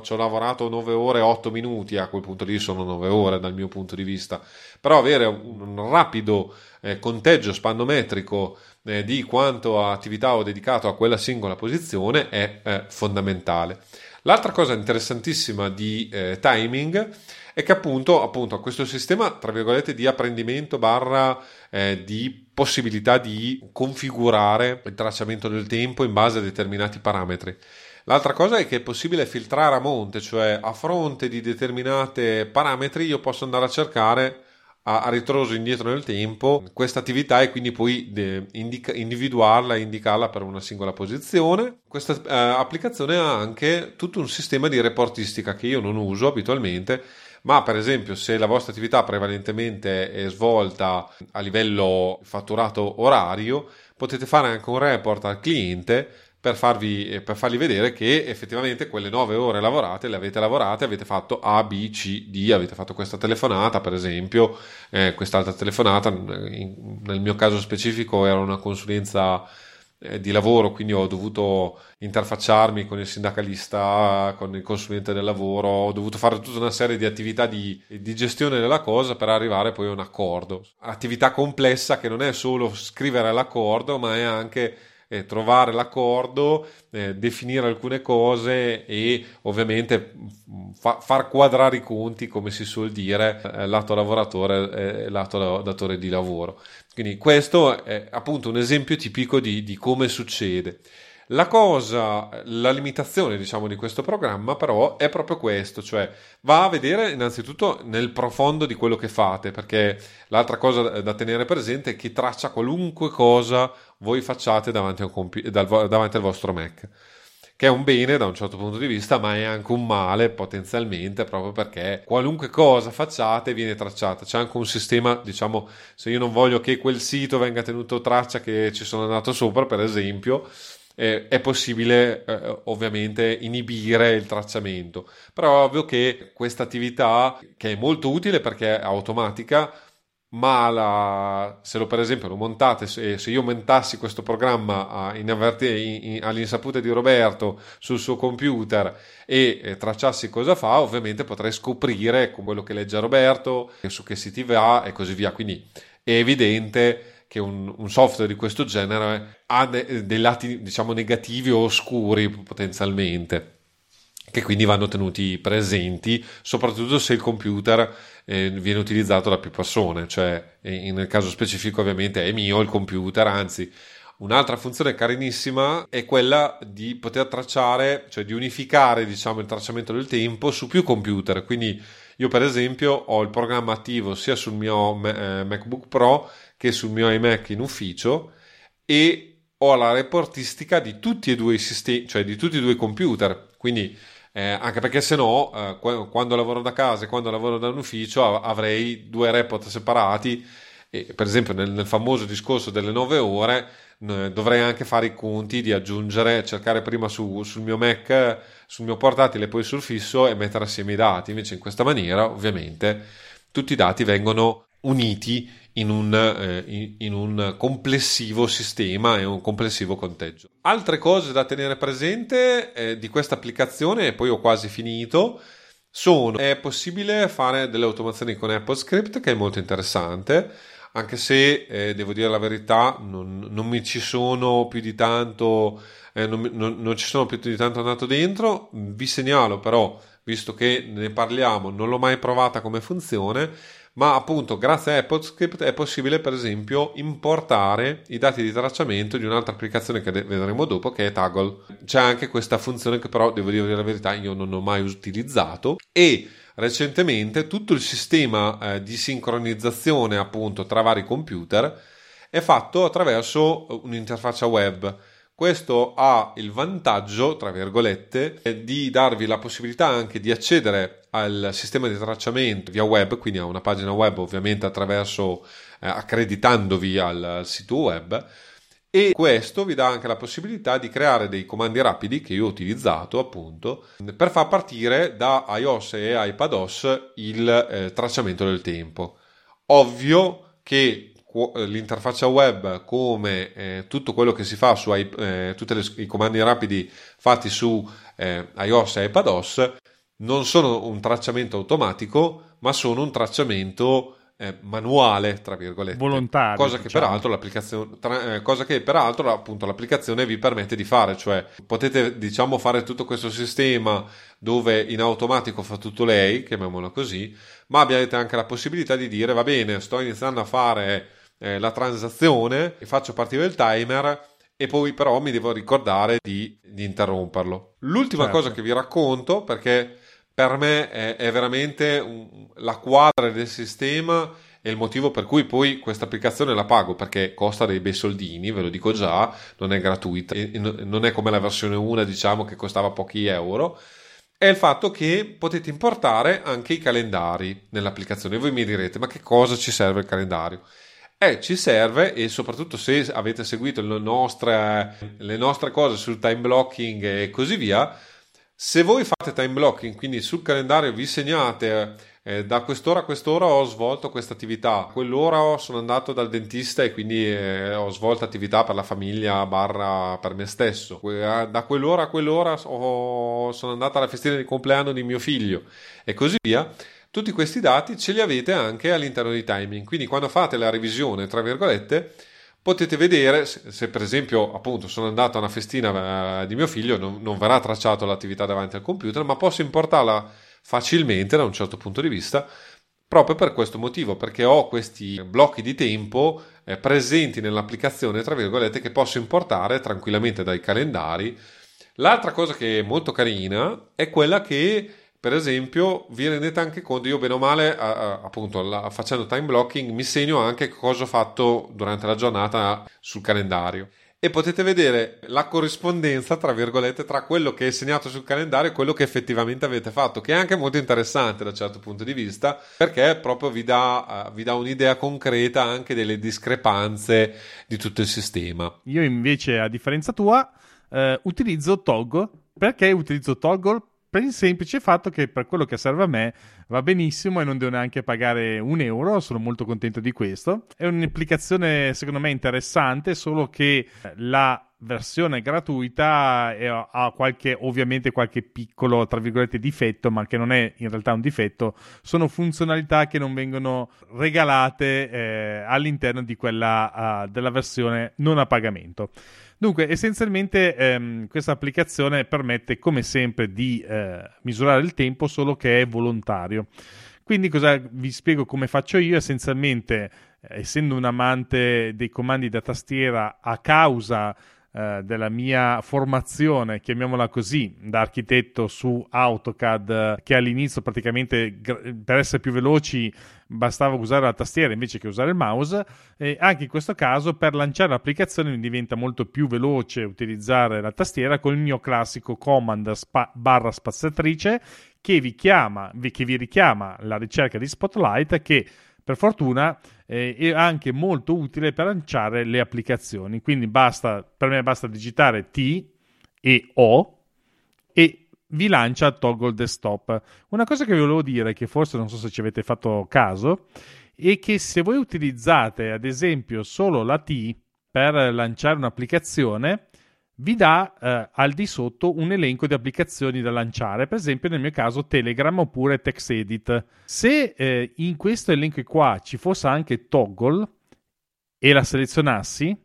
ci ho lavorato 9 ore e 8 minuti, a quel punto lì sono 9 ore dal mio punto di vista, però avere un rapido eh, conteggio spannometrico eh, di quanto attività ho dedicato a quella singola posizione è eh, fondamentale. L'altra cosa interessantissima di eh, timing è che appunto, appunto questo sistema, tra virgolette, di apprendimento barra eh, di possibilità di configurare il tracciamento del tempo in base a determinati parametri. L'altra cosa è che è possibile filtrare a monte, cioè a fronte di determinati parametri io posso andare a cercare a, a ritroso indietro nel tempo questa attività e quindi poi de, indica, individuarla e indicarla per una singola posizione. Questa eh, applicazione ha anche tutto un sistema di reportistica che io non uso abitualmente ma per esempio se la vostra attività prevalentemente è svolta a livello fatturato orario potete fare anche un report al cliente per, farvi, eh, per fargli vedere che effettivamente quelle 9 ore lavorate le avete lavorate, avete fatto A, B, C, D, avete fatto questa telefonata per esempio, eh, quest'altra telefonata, in, nel mio caso specifico era una consulenza eh, di lavoro, quindi ho dovuto interfacciarmi con il sindacalista, con il consulente del lavoro, ho dovuto fare tutta una serie di attività di, di, gestione della cosa per arrivare poi a un accordo. Attività complessa che non è solo scrivere l'accordo, ma è anche eh, trovare l'accordo, eh, definire alcune cose e ovviamente fa- far quadrare i conti, come si suol dire, eh, lato lavoratore e lato datore di lavoro. Quindi questo è appunto un esempio tipico di, di come succede. La cosa, la limitazione diciamo di questo programma però è proprio questo, cioè va a vedere innanzitutto nel profondo di quello che fate, perché l'altra cosa da tenere presente è che traccia qualunque cosa voi facciate davanti, compi- davanti al vostro Mac che è un bene da un certo punto di vista, ma è anche un male potenzialmente proprio perché qualunque cosa facciate viene tracciata. C'è anche un sistema, diciamo, se io non voglio che quel sito venga tenuto traccia che ci sono andato sopra, per esempio, eh, è possibile eh, ovviamente inibire il tracciamento. Però è ovvio che questa attività, che è molto utile perché è automatica, ma la, se lo per esempio lo montate, se, se io montassi questo programma in, in, in, all'insaputa di Roberto sul suo computer e eh, tracciassi cosa fa, ovviamente potrei scoprire con quello che legge Roberto, su che siti va e così via. Quindi è evidente che un, un software di questo genere ha de, dei lati diciamo negativi o oscuri potenzialmente che quindi vanno tenuti presenti, soprattutto se il computer eh, viene utilizzato da più persone, cioè eh, nel caso specifico ovviamente è mio il computer, anzi Un'altra funzione carinissima è quella di poter tracciare, cioè di unificare diciamo, il tracciamento del tempo su più computer. Quindi io per esempio ho il programma attivo sia sul mio eh, MacBook Pro che sul mio iMac in ufficio e ho la reportistica di tutti e due i sistemi, cioè di tutti e due i computer. Quindi eh, anche perché se no, eh, quando lavoro da casa e quando lavoro da un ufficio avrei due report separati. E, per esempio, nel, nel, famoso discorso delle 9 ore, dovrei anche fare i conti di aggiungere, cercare prima su, sul mio Mac, sul mio portatile, poi sul fisso e mettere assieme i dati. Invece, in questa maniera, ovviamente, tutti i dati vengono uniti in un, eh, in, un, complessivo sistema e un complessivo conteggio. Altre cose da tenere presente eh, di questa applicazione, e poi ho quasi finito, sono è possibile fare delle automazioni con AppleScript che è molto interessante anche se eh, devo dire la verità non, non, mi ci sono più di tanto eh, non, non, non, ci sono più di tanto andato dentro vi segnalo però visto che ne parliamo non l'ho mai provata come funzione ma appunto grazie a AppleScript è possibile per esempio importare i dati di tracciamento di un'altra applicazione che vedremo dopo che è Toggle. C'è anche questa funzione che però devo dire la verità io non ho mai utilizzato e recentemente tutto il sistema eh, di sincronizzazione appunto tra vari computer è fatto attraverso un'interfaccia web questo ha il vantaggio, tra virgolette, di darvi la possibilità anche di accedere al sistema di tracciamento via web, quindi a una pagina web ovviamente attraverso eh, accreditandovi al, sito web e questo vi dà anche la possibilità di creare dei comandi rapidi che io ho utilizzato appunto per far partire da iOS e iPadOS il eh, tracciamento del tempo. Ovvio che l'interfaccia web come eh, tutto quello che si fa su eh, tutti i comandi rapidi fatti su eh, iOS e iPadOS non sono un tracciamento automatico ma sono un tracciamento eh, manuale tra virgolette
volontario
cosa che diciamo. peraltro l'applicazione tra, eh, cosa che peraltro appunto l'applicazione vi permette di fare cioè potete diciamo fare tutto questo sistema dove in automatico fa tutto lei chiamiamola così ma avete anche la possibilità di dire va bene sto iniziando a fare eh, la transazione e faccio partire il timer e poi però mi devo ricordare di, di interromperlo. L'ultima certo. cosa che vi racconto, perché per me è, è veramente un, la quadra del sistema e il motivo per cui poi questa applicazione la pago perché costa dei bei soldini, ve lo dico già, non è gratuita, non è come la versione 1 diciamo che costava pochi euro, è il fatto che potete importare anche i calendari nell'applicazione. Voi mi direte ma che cosa ci serve il calendario? Eh, ci serve e soprattutto se avete seguito le nostre, le nostre cose sul time blocking e così via, se voi fate time blocking, quindi sul calendario vi segnate eh, da quest'ora a quest'ora ho svolto questa attività, quell'ora sono andato dal dentista e quindi eh, ho svolto attività per la famiglia barra per me stesso, da quell'ora a quell'ora ho, sono andato alla festina di compleanno di mio figlio e così via tutti questi dati ce li avete anche all'interno di timing, quindi quando fate la revisione, tra virgolette, potete vedere se, per esempio appunto sono andato a una festina eh, di mio figlio, non, non verrà tracciato l'attività davanti al computer, ma posso importarla facilmente da un certo punto di vista proprio per questo motivo, perché ho questi blocchi di tempo eh, presenti nell'applicazione, tra virgolette, che posso importare tranquillamente dai calendari. L'altra cosa che è molto carina è quella che per esempio, vi rendete anche conto, io bene o male, appunto, facendo time blocking, mi segno anche cosa ho fatto durante la giornata sul calendario. E potete vedere la corrispondenza, tra virgolette, tra quello che è segnato sul calendario e quello che effettivamente avete fatto, che è anche molto interessante da un certo punto di vista, perché proprio vi dà, vi dà un'idea concreta anche delle discrepanze di tutto il sistema.
Io invece, a differenza tua, eh, utilizzo Toggle. Perché utilizzo Toggle? Per il semplice fatto che per quello che serve a me va benissimo e non devo neanche pagare un euro, sono molto contento di questo. È un'applicazione secondo me interessante, solo che la versione gratuita ha qualche, ovviamente qualche piccolo, tra virgolette, difetto, ma che non è in realtà un difetto, sono funzionalità che non vengono regalate eh, all'interno di quella uh, della versione non a pagamento. Dunque, essenzialmente ehm, questa applicazione permette, come sempre, di eh, misurare il tempo, solo che è volontario. Quindi cosa vi spiego come faccio io? Essenzialmente, eh, essendo un amante dei comandi da tastiera a causa eh, della mia formazione, chiamiamola così, da architetto su AutoCAD, che all'inizio praticamente per essere più veloci bastava usare la tastiera invece che usare il mouse. E anche in questo caso, per lanciare l'applicazione, diventa molto più veloce utilizzare la tastiera con il mio classico command spa- barra spaziatrice che vi chiama, che vi richiama la ricerca di Spotlight che per fortuna eh, è anche molto utile per lanciare le applicazioni. Quindi basta, per me basta digitare T e O e vi lancia Toggle Desktop. Una cosa che vi volevo dire, che forse non so se ci avete fatto caso, è che se voi utilizzate ad esempio solo la T per lanciare un'applicazione, vi dà eh, al di sotto un elenco di applicazioni da lanciare, per esempio nel mio caso Telegram oppure TextEdit. Se eh, in questo elenco qua ci fosse anche Toggle e la selezionassi,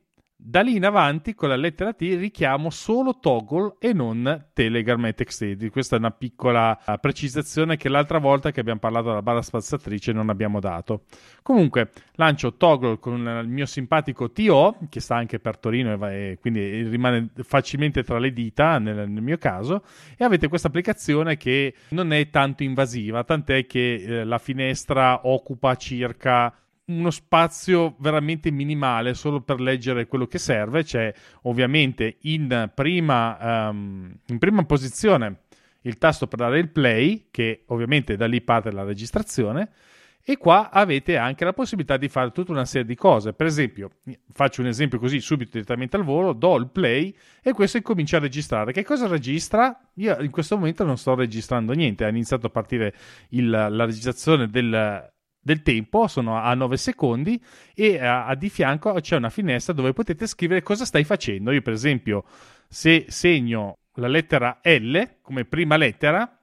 da lì in avanti con la lettera T richiamo solo Toggle e non Telegram e TextEdit. Questa è una piccola uh, precisazione che l'altra volta che abbiamo parlato della barra spaziatrice non abbiamo dato. Comunque lancio Toggle con il mio simpatico TO che sta anche per Torino e, e quindi rimane facilmente tra le dita nel, nel, mio caso e avete questa applicazione che non è tanto invasiva, tant'è che eh, la finestra occupa circa uno spazio veramente minimale solo per leggere quello che serve. C'è ovviamente in prima, um, in prima posizione il tasto per dare il play, che ovviamente da lì parte la registrazione. E qua avete anche la possibilità di fare tutta una serie di cose. Per esempio, faccio un esempio così subito direttamente al volo, do il play e questo incomincia a registrare. Che cosa registra? Io in questo momento non sto registrando niente, ha iniziato a partire il, la registrazione del, del tempo, sono a 9 secondi e a, a, di fianco c'è una finestra dove potete scrivere cosa stai facendo. Io per esempio se segno la lettera L come prima lettera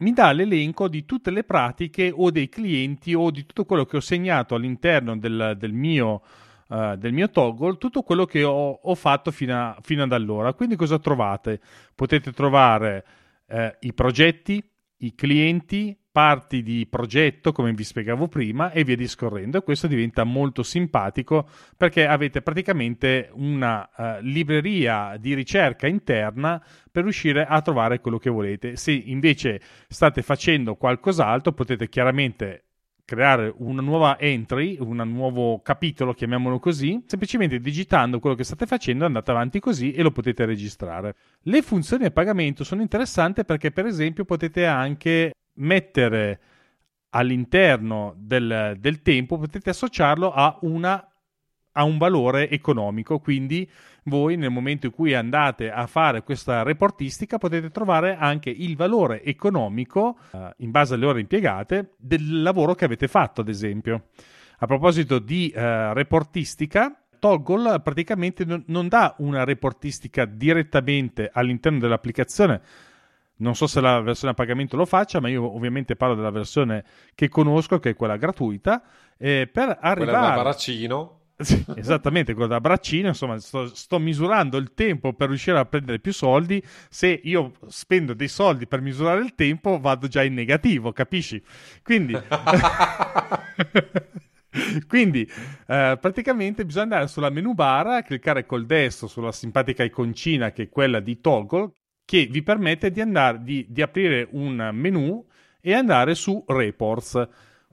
mi dà l'elenco di tutte le pratiche o dei clienti o di tutto quello che ho segnato all'interno del, del mio Uh, del mio toggle tutto quello che ho, ho fatto fino, a, fino, ad allora. Quindi cosa trovate? Potete trovare uh, i progetti, i clienti, parti di progetto, come vi spiegavo prima, e via discorrendo. Questo diventa molto simpatico perché avete praticamente una uh, libreria di ricerca interna per riuscire a trovare quello che volete. Se invece state facendo qualcos'altro, potete chiaramente creare una nuova entry, un nuovo capitolo, chiamiamolo così, semplicemente digitando quello che state facendo, andate avanti così e lo potete registrare. Le funzioni a pagamento sono interessanti perché, per esempio, potete anche mettere all'interno del, del tempo, potete associarlo a, una, a un valore economico. Quindi voi nel momento in cui andate a fare questa reportistica potete trovare anche il valore economico eh, in base alle ore impiegate del lavoro che avete fatto, ad esempio. A proposito di eh, reportistica, Toggle praticamente non, non dà una reportistica direttamente all'interno dell'applicazione, non so se la versione a pagamento lo faccia, ma io ovviamente parlo della versione che conosco, che è quella gratuita. Eh, per arrivare... Quella
da baraccino.
Sì, esattamente, quello da braccino, insomma, sto, sto, misurando il tempo per riuscire a prendere più soldi. Se io spendo dei soldi per misurare il tempo, vado già in negativo, capisci? Quindi, Quindi eh, praticamente bisogna andare sulla menu bar, cliccare col destro sulla simpatica iconcina che è quella di toggle, che vi permette di, andare, di, di aprire un menu e andare su Reports.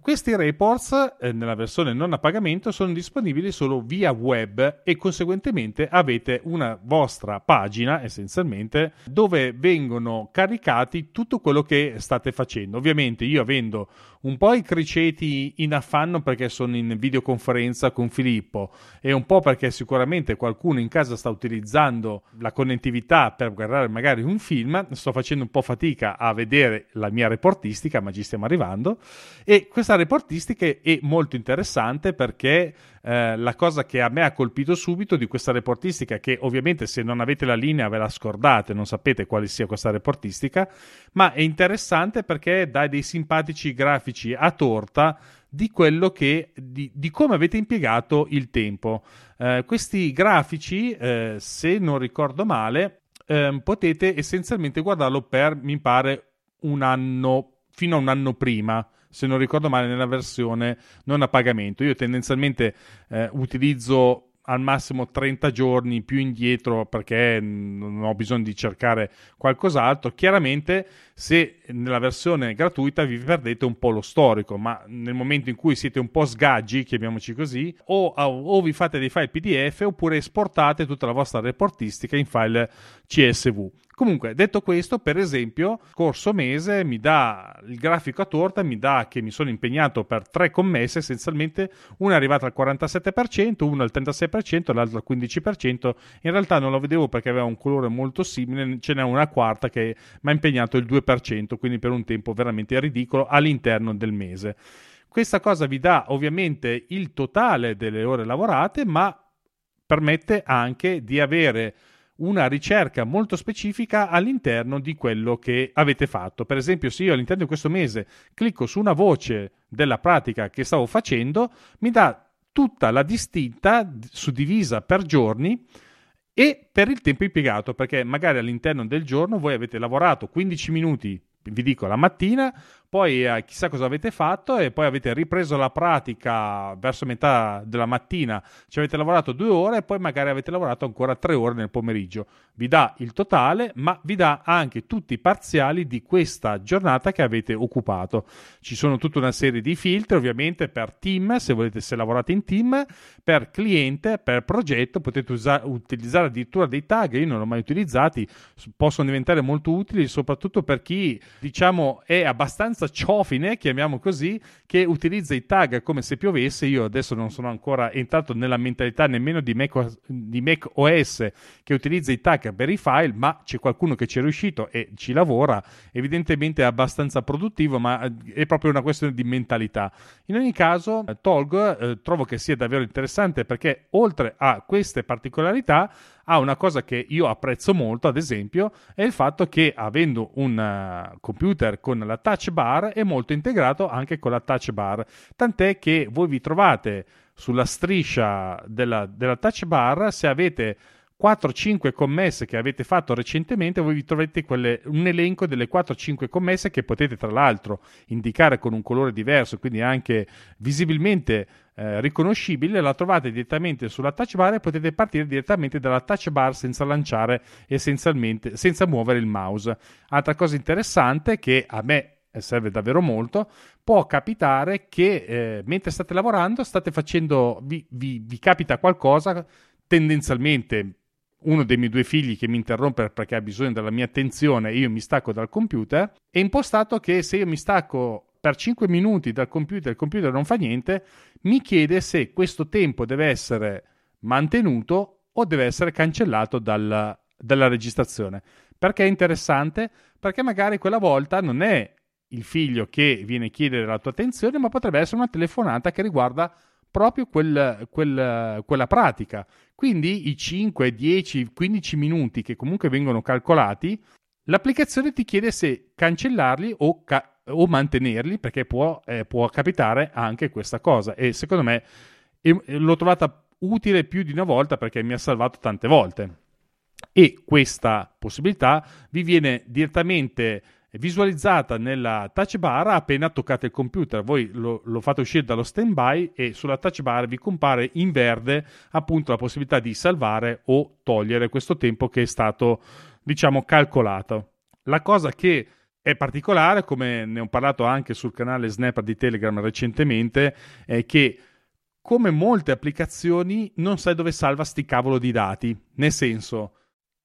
Questi reports eh, nella versione non a pagamento sono disponibili solo via web e conseguentemente avete una vostra pagina essenzialmente dove vengono caricati tutto quello che state facendo. Ovviamente io avendo un po' i criceti in affanno perché sono in videoconferenza con Filippo e un po' perché sicuramente qualcuno in casa sta utilizzando la connettività per guardare magari un film, sto facendo un po' fatica a vedere la mia reportistica, ma ci stiamo arrivando e questa reportistica è molto interessante perché eh, la cosa che a me ha colpito subito di questa reportistica, che ovviamente se non avete la linea ve la scordate, non sapete quale sia questa reportistica, ma è interessante perché dà dei simpatici grafici a torta di quello che di, di come avete impiegato il tempo. Eh, questi grafici, eh, se non ricordo male, ehm, potete essenzialmente guardarlo per mi pare un anno fino a un anno prima se non ricordo male, nella versione non a pagamento. Io tendenzialmente eh, utilizzo al massimo 30 giorni più indietro perché non ho bisogno di cercare qualcos'altro. Chiaramente, se nella versione gratuita vi perdete un po' lo storico, ma nel momento in cui siete un po' sgaggi, chiamiamoci così, o, o vi fate dei file PDF oppure esportate tutta la vostra reportistica in file CSV. Comunque, detto questo, per esempio, scorso mese mi dà il grafico a torta, mi dà che mi sono impegnato per tre commesse, essenzialmente una è arrivata al 47%, una al 36%, l'altra al 15%. In realtà non lo vedevo perché aveva un colore molto simile, ce n'è una quarta che mi ha impegnato il 2%, quindi per un tempo veramente ridicolo all'interno del mese. Questa cosa vi dà ovviamente il totale delle ore lavorate, ma permette anche di avere una ricerca molto specifica all'interno di quello che avete fatto. Per esempio, se io all'interno di questo mese clicco su una voce della pratica che stavo facendo, mi dà tutta la distinta suddivisa per giorni e per il tempo impiegato, perché magari all'interno del giorno voi avete lavorato 15 minuti vi dico la mattina, poi eh, chissà cosa avete fatto e poi avete ripreso la pratica verso metà della mattina, ci avete lavorato due ore e poi magari avete lavorato ancora tre ore nel pomeriggio. Vi dà il totale, ma vi dà anche tutti i parziali di questa giornata che avete occupato. Ci sono tutta una serie di filtri, ovviamente per team, se volete se lavorate in team, per cliente, per progetto, potete usa- utilizzare addirittura dei tag, io non l'ho mai utilizzati, possono diventare molto utili soprattutto per chi diciamo è abbastanza ciofine, chiamiamo così, che utilizza i tag come se piovesse. Io adesso non sono ancora entrato nella mentalità nemmeno di Mac, di Mac OS che utilizza i tag per i file, ma c'è qualcuno che ci è riuscito e ci lavora. Evidentemente è abbastanza produttivo, ma eh, è proprio una questione di mentalità. In ogni caso, Tolg eh, trovo che sia davvero interessante perché oltre a queste particolarità ha una cosa che io apprezzo molto, ad esempio, è il fatto che avendo un uh, computer con la touch bar è molto integrato anche con la touch bar, tant'è che voi vi trovate sulla striscia della, della touch bar se avete 4-5 commesse che avete fatto recentemente, voi vi troverete quelle, un elenco delle 4-5 commesse che potete tra l'altro indicare con un colore diverso, quindi anche visibilmente eh, riconoscibile, la trovate direttamente sulla touch bar e potete partire direttamente dalla touch bar senza lanciare essenzialmente, senza muovere il mouse. Altra cosa interessante che a me serve davvero molto, può capitare che eh, mentre state lavorando state facendo, vi, vi, vi capita qualcosa tendenzialmente uno dei miei due figli che mi interrompe perché ha bisogno della mia attenzione io mi stacco dal computer, è impostato che se io mi stacco per 5 minuti dal computer il computer non fa niente, mi chiede se questo tempo deve essere mantenuto o deve essere cancellato dal, dalla registrazione. Perché è interessante? Perché magari quella volta non è il figlio che viene a chiedere la tua attenzione, ma potrebbe essere una telefonata che riguarda proprio quel, quel, quella pratica. Quindi i 5, 10, 15 minuti che comunque vengono calcolati, l'applicazione ti chiede se cancellarli o, ca- o mantenerli, perché può, eh, può, capitare anche questa cosa. E secondo me eh, l'ho trovata utile più di una volta perché mi ha salvato tante volte. E questa possibilità vi viene direttamente visualizzata nella touch bar appena toccate il computer. Voi lo, lo, fate uscire dallo standby e sulla touch bar vi compare in verde appunto la possibilità di salvare o togliere questo tempo che è stato, diciamo, calcolato. La cosa che è particolare, come ne ho parlato anche sul canale Snapper di Telegram recentemente, è che come molte applicazioni non sai dove salva sti cavolo di dati. Nel senso,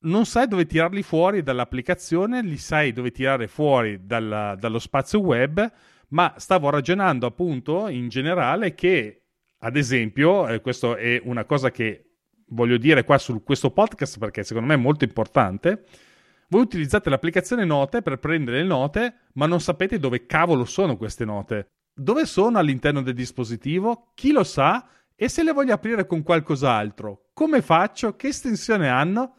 non sai dove tirarli fuori dall'applicazione, li sai dove tirare fuori dalla, dallo spazio web, ma stavo ragionando appunto in generale che, ad esempio, eh, questo è una cosa che voglio dire qua su questo podcast perché secondo me è molto importante. Voi utilizzate l'applicazione Note per prendere le note, ma non sapete dove cavolo sono queste note. Dove sono all'interno del dispositivo? Chi lo sa? E se le voglio aprire con qualcos'altro, come faccio? Che estensione hanno?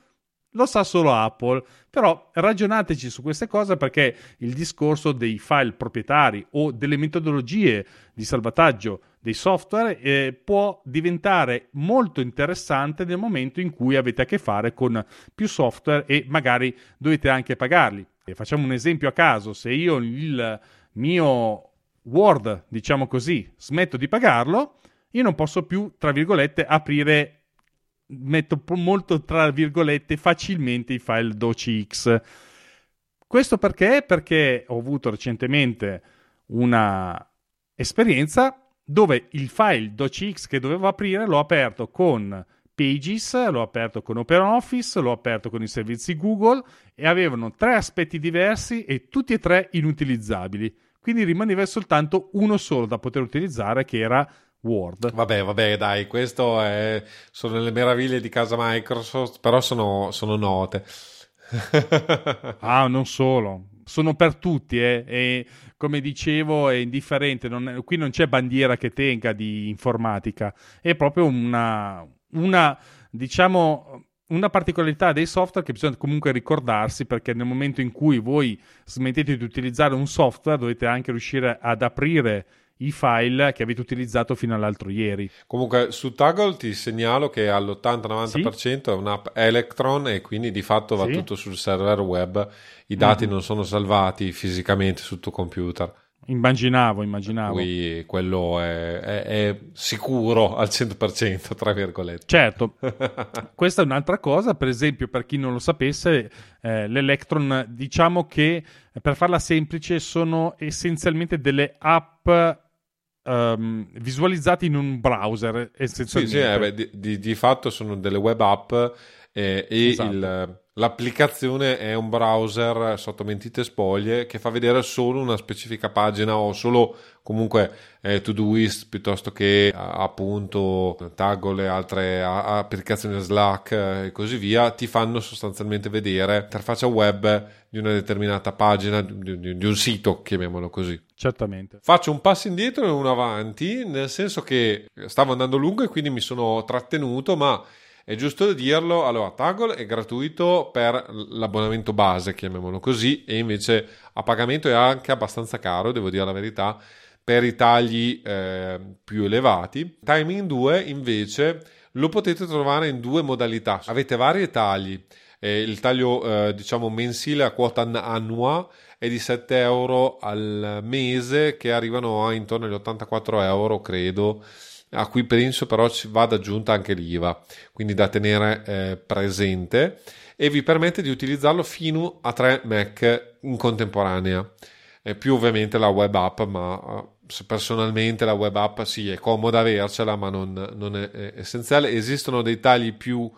Lo sa solo Apple. Però ragionateci su queste cose perché il discorso dei file proprietari o delle metodologie di salvataggio dei software eh, può diventare molto interessante nel momento in cui avete a che fare con più software e magari dovete anche pagarli. E facciamo un esempio a caso, se io il mio Word, diciamo così, smetto di pagarlo, io non posso più, tra virgolette, aprire metto molto tra virgolette facilmente i file docx. Questo perché? Perché ho avuto recentemente una esperienza dove il file docx che dovevo aprire l'ho aperto con Pages, l'ho aperto con OpenOffice, l'ho aperto con i servizi Google e avevano tre aspetti diversi e tutti e tre inutilizzabili. Quindi rimaneva soltanto uno solo da poter utilizzare che era Word.
Vabbè, vabbè, dai, questo è... sono le meraviglie di casa Microsoft, però sono, sono note.
ah, non solo, sono per tutti, eh. e come dicevo è indifferente, non, qui non c'è bandiera che tenga di informatica, è proprio una, una diciamo, una particolarità dei software che bisogna comunque ricordarsi perché nel momento in cui voi smettete di utilizzare un software dovete anche riuscire ad aprire i file che avete utilizzato fino all'altro ieri.
Comunque su Toggle ti segnalo che all'80-90% sì? è un'app Electron e quindi di fatto va sì? tutto sul server web, i dati mm-hmm. non sono salvati fisicamente sul tuo computer.
Immaginavo, immaginavo.
Qui quello è, è, è, sicuro al 100%, tra virgolette.
Certo, questa è un'altra cosa, per esempio, per chi non lo sapesse, eh, l'Electron, diciamo che per farla semplice, sono essenzialmente delle app um, visualizzate in un browser, essenzialmente.
Sì, sì, eh, beh, di, di, di, fatto sono delle web app eh, e esatto. il L'applicazione è un browser sotto mentite spoglie che fa vedere solo una specifica pagina o solo comunque eh, Todoist piuttosto che appunto Taggle e altre applicazioni Slack e così via ti fanno sostanzialmente vedere l'interfaccia web di una determinata pagina di, di, di un sito chiamiamolo così
certamente
faccio un passo indietro e uno avanti nel senso che stavo andando lungo e quindi mi sono trattenuto ma è giusto dirlo, allora Toggle è gratuito per l'abbonamento base, chiamiamolo così, e invece a pagamento è anche abbastanza caro, devo dire la verità, per i tagli eh, più elevati. Timing 2 invece lo potete trovare in due modalità. Avete vari tagli. Eh, il taglio eh, diciamo mensile a quota annua è di 7 euro al mese che arrivano a intorno agli 84 euro credo a cui penso però ci vada aggiunta anche l'IVA, quindi da tenere eh, presente e vi permette di utilizzarlo fino a 3 Mac in contemporanea. Eh, più ovviamente la web app, ma eh, personalmente la web app sì è comoda avercela, ma non, non è, è essenziale. Esistono dei tagli più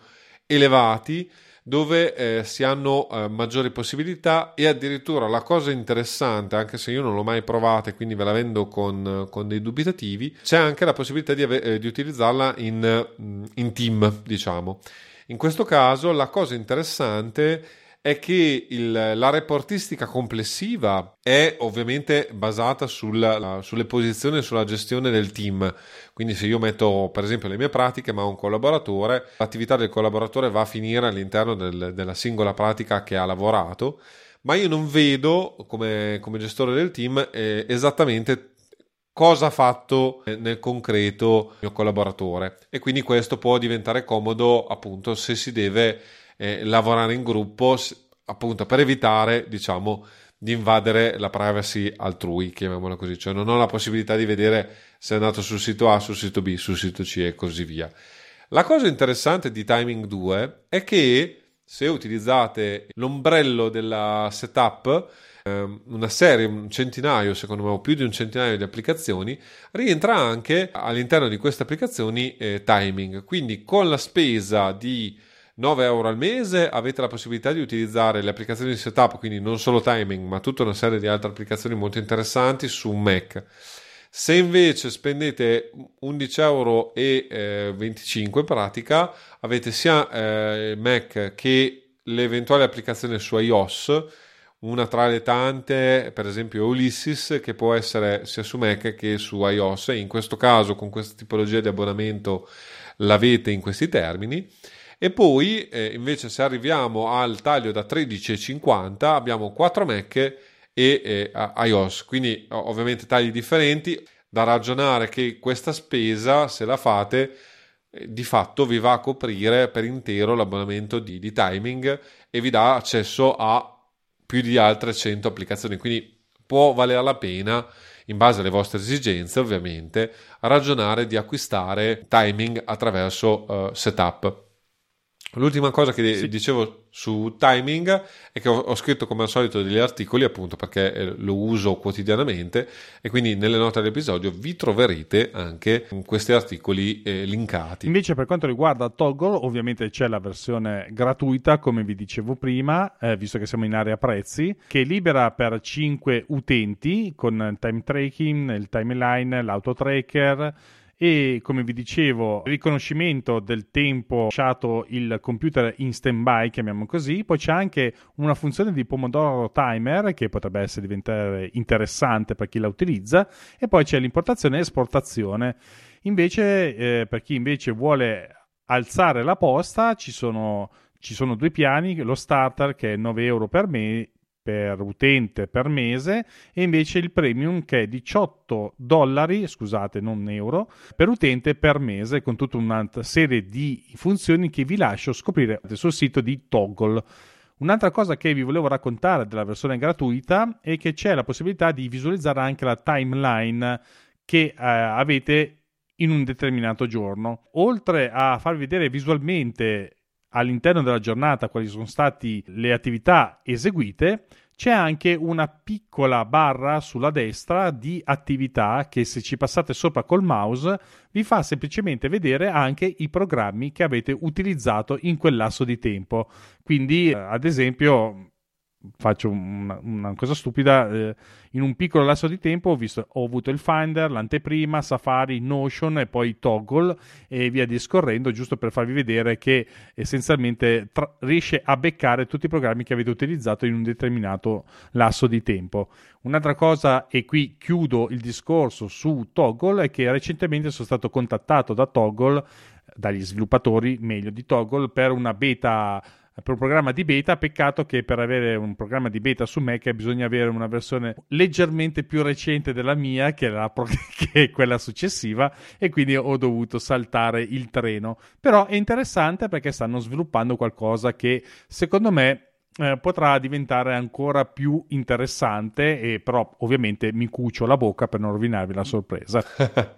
elevati dove eh, si hanno eh, maggiori possibilità e addirittura la cosa interessante, anche se io non l'ho mai provata e quindi ve la vendo con, con dei dubitativi, c'è anche la possibilità di, ave- eh, di utilizzarla in, mm, in team, diciamo. In questo caso la cosa interessante è che il, la reportistica complessiva è ovviamente basata sulla, sulle posizioni e sulla gestione del team. Quindi se io metto per esempio le mie pratiche ma ho un collaboratore, l'attività del collaboratore va a finire all'interno del, della singola pratica che ha lavorato, ma io non vedo come, come gestore del team eh, esattamente cosa ha fatto nel concreto il mio collaboratore e quindi questo può diventare comodo appunto se si deve eh, lavorare in gruppo appunto per evitare diciamo di invadere la privacy altrui chiamiamola così cioè non ho la possibilità di vedere se è andato sul sito A sul sito B sul sito C e così via la cosa interessante di Timing 2 è che se utilizzate l'ombrello della setup, ehm, una serie, un centinaio, secondo me, o più di un centinaio di applicazioni, rientra anche all'interno di queste applicazioni eh, timing. Quindi con la spesa di 9 euro al mese avete la possibilità di utilizzare le applicazioni di setup, quindi non solo timing, ma tutta una serie di altre applicazioni molto interessanti su un Mac. Se invece spendete 11,25 euro in pratica, avete sia eh, Mac che le eventuali applicazioni su iOS, una tra le tante, per esempio Ulysses, che può essere sia su Mac che su iOS. In questo caso, con questa tipologia di abbonamento, l'avete in questi termini. E poi, eh, invece, se arriviamo al taglio da 13,50, abbiamo 4 Mac e eh, iOS, quindi ovviamente tagli differenti. Da ragionare che questa spesa, se la fate, eh, di fatto vi va a coprire per intero l'abbonamento di, di timing e vi dà accesso a più di altre 100 applicazioni. Quindi può valere la pena in base alle vostre esigenze, ovviamente, ragionare di acquistare timing attraverso uh, setup. L'ultima cosa che sì. dicevo su timing è che ho, ho, scritto come al solito degli articoli appunto perché eh, lo uso quotidianamente e quindi nelle note dell'episodio vi troverete anche questi articoli eh, linkati.
Invece per quanto riguarda Toggle ovviamente c'è la versione gratuita come vi dicevo prima eh, visto che siamo in area prezzi che è libera per 5 utenti con il time tracking, il timeline, l'auto tracker e come vi dicevo riconoscimento del tempo lasciato il computer in stand by chiamiamo così. Poi c'è anche una funzione di pomodoro timer che potrebbe essere diventare interessante per chi la utilizza. E poi c'è l'importazione e esportazione. Invece eh, per chi invece vuole alzare la posta ci sono ci sono due piani, lo starter che è 9 euro per me per utente per mese e invece il premium che è 18 dollari, scusate, non euro, per utente per mese con tutta una serie di funzioni che vi lascio scoprire sul sito di Toggle. Un'altra cosa che vi volevo raccontare della versione gratuita è che c'è la possibilità di visualizzare anche la timeline che eh, avete in un determinato giorno. Oltre a farvi vedere visualmente all'interno della giornata quali sono state le attività eseguite, c'è anche una piccola barra sulla destra di attività che se ci passate sopra col mouse vi fa semplicemente vedere anche i programmi che avete utilizzato in quel lasso di tempo. Quindi, eh, ad esempio, faccio una, una cosa stupida, eh, in un piccolo lasso di tempo ho, visto, ho avuto il Finder, l'anteprima, Safari, Notion e poi Toggle e via discorrendo, giusto per farvi vedere che essenzialmente tra- riesce a beccare tutti i programmi che avete utilizzato in un determinato lasso di tempo. Un'altra cosa, e qui chiudo il discorso su Toggle, è che recentemente sono stato contattato da Toggle, dagli sviluppatori meglio di Toggle, per una beta per un programma di beta. Peccato che per avere un programma di beta su Mac bisogna avere una versione leggermente più recente della mia, che, la, che è quella successiva, e quindi ho dovuto saltare il treno. Però è interessante perché stanno sviluppando qualcosa che secondo me eh, potrà diventare ancora più interessante e però ovviamente mi cucio la bocca per non rovinarvi la sorpresa.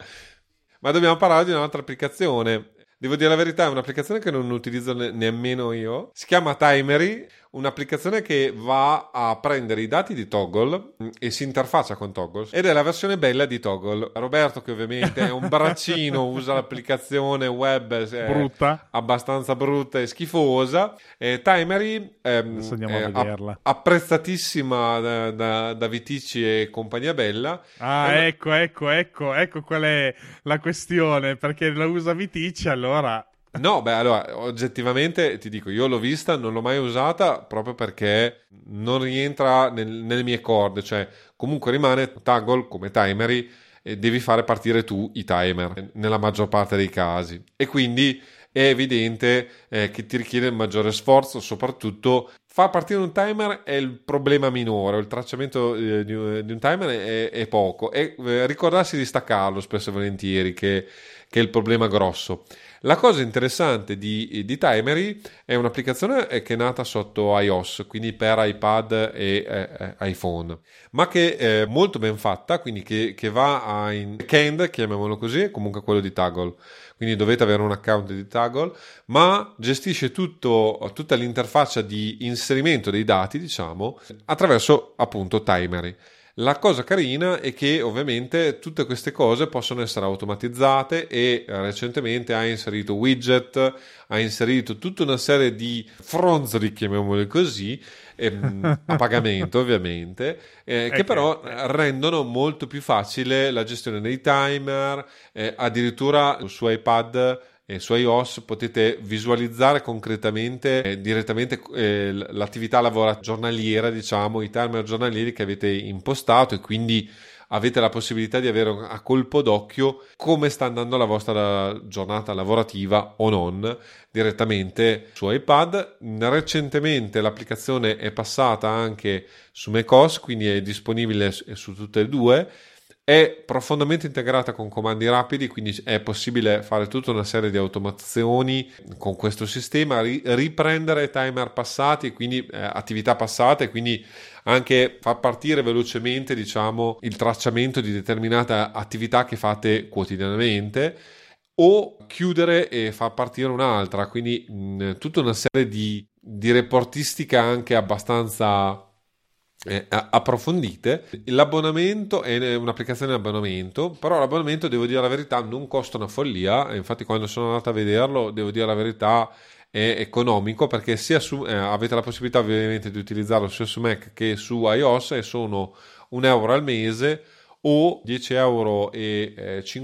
Ma dobbiamo parlare di un'altra applicazione Devo dire la verità, è un'applicazione che non utilizzo ne- nemmeno io. Si chiama Timery un'applicazione che va a prendere i dati di Toggle mm, e si interfaccia con Toggle ed è la versione bella di Toggle. Roberto che ovviamente è un braccino, usa l'applicazione web
brutta.
abbastanza brutta e schifosa. E Timery ehm, è app- apprezzatissima da, da, da, Vitici e compagnia bella.
Ah, è ecco, ecco, ecco, ecco qual è la questione, perché la usa Vitici allora
No, beh, allora, oggettivamente ti dico, io l'ho vista, non l'ho mai usata proprio perché non rientra nel, nelle mie corde, cioè comunque rimane Toggle come timery e devi fare partire tu i timer nella maggior parte dei casi e quindi è evidente eh, che ti richiede maggiore sforzo, soprattutto far partire un timer è il problema minore, il tracciamento eh, di, un, di, un timer è, è poco e eh, ricordarsi di staccarlo spesso e volentieri che, che è il problema grosso. La cosa interessante di, di Timery è un'applicazione che è nata sotto iOS, quindi per iPad e eh, iPhone, ma che è molto ben fatta, quindi che, che va a in backend, chiamiamolo così, comunque quello di Toggle. Quindi dovete avere un account di Toggle, ma gestisce tutto, tutta l'interfaccia di inserimento dei dati, diciamo, attraverso appunto Timery. La cosa carina è che ovviamente tutte queste cose possono essere automatizzate e eh, recentemente ha inserito widget, ha inserito tutta una serie di fronzoli, chiamiamoli così, ehm, a pagamento ovviamente, eh, che però rendono molto più facile la gestione dei timer, eh, addirittura su iPad e su iOS potete visualizzare concretamente eh, direttamente eh, l'attività lavora giornaliera, diciamo, i timer giornalieri che avete impostato e quindi avete la possibilità di avere a colpo d'occhio come sta andando la vostra giornata lavorativa o non direttamente su iPad. Recentemente l'applicazione è passata anche su macOS, quindi è disponibile su tutte e due è profondamente integrata con comandi rapidi, quindi è possibile fare tutta una serie di automazioni con questo sistema, ri- riprendere timer passati, quindi eh, attività passate, quindi anche far partire velocemente diciamo, il tracciamento di determinate attività che fate quotidianamente o chiudere e far partire un'altra, quindi mh, tutta una serie di, di reportistica anche abbastanza eh, approfondite. L'abbonamento è un'applicazione di abbonamento, però l'abbonamento, devo dire la verità, non costa una follia. Infatti, quando sono andato a vederlo, devo dire la verità, è economico perché sia su, eh, avete la possibilità ovviamente di utilizzarlo sia su Mac che su iOS e sono un euro al mese o 10,50 euro eh,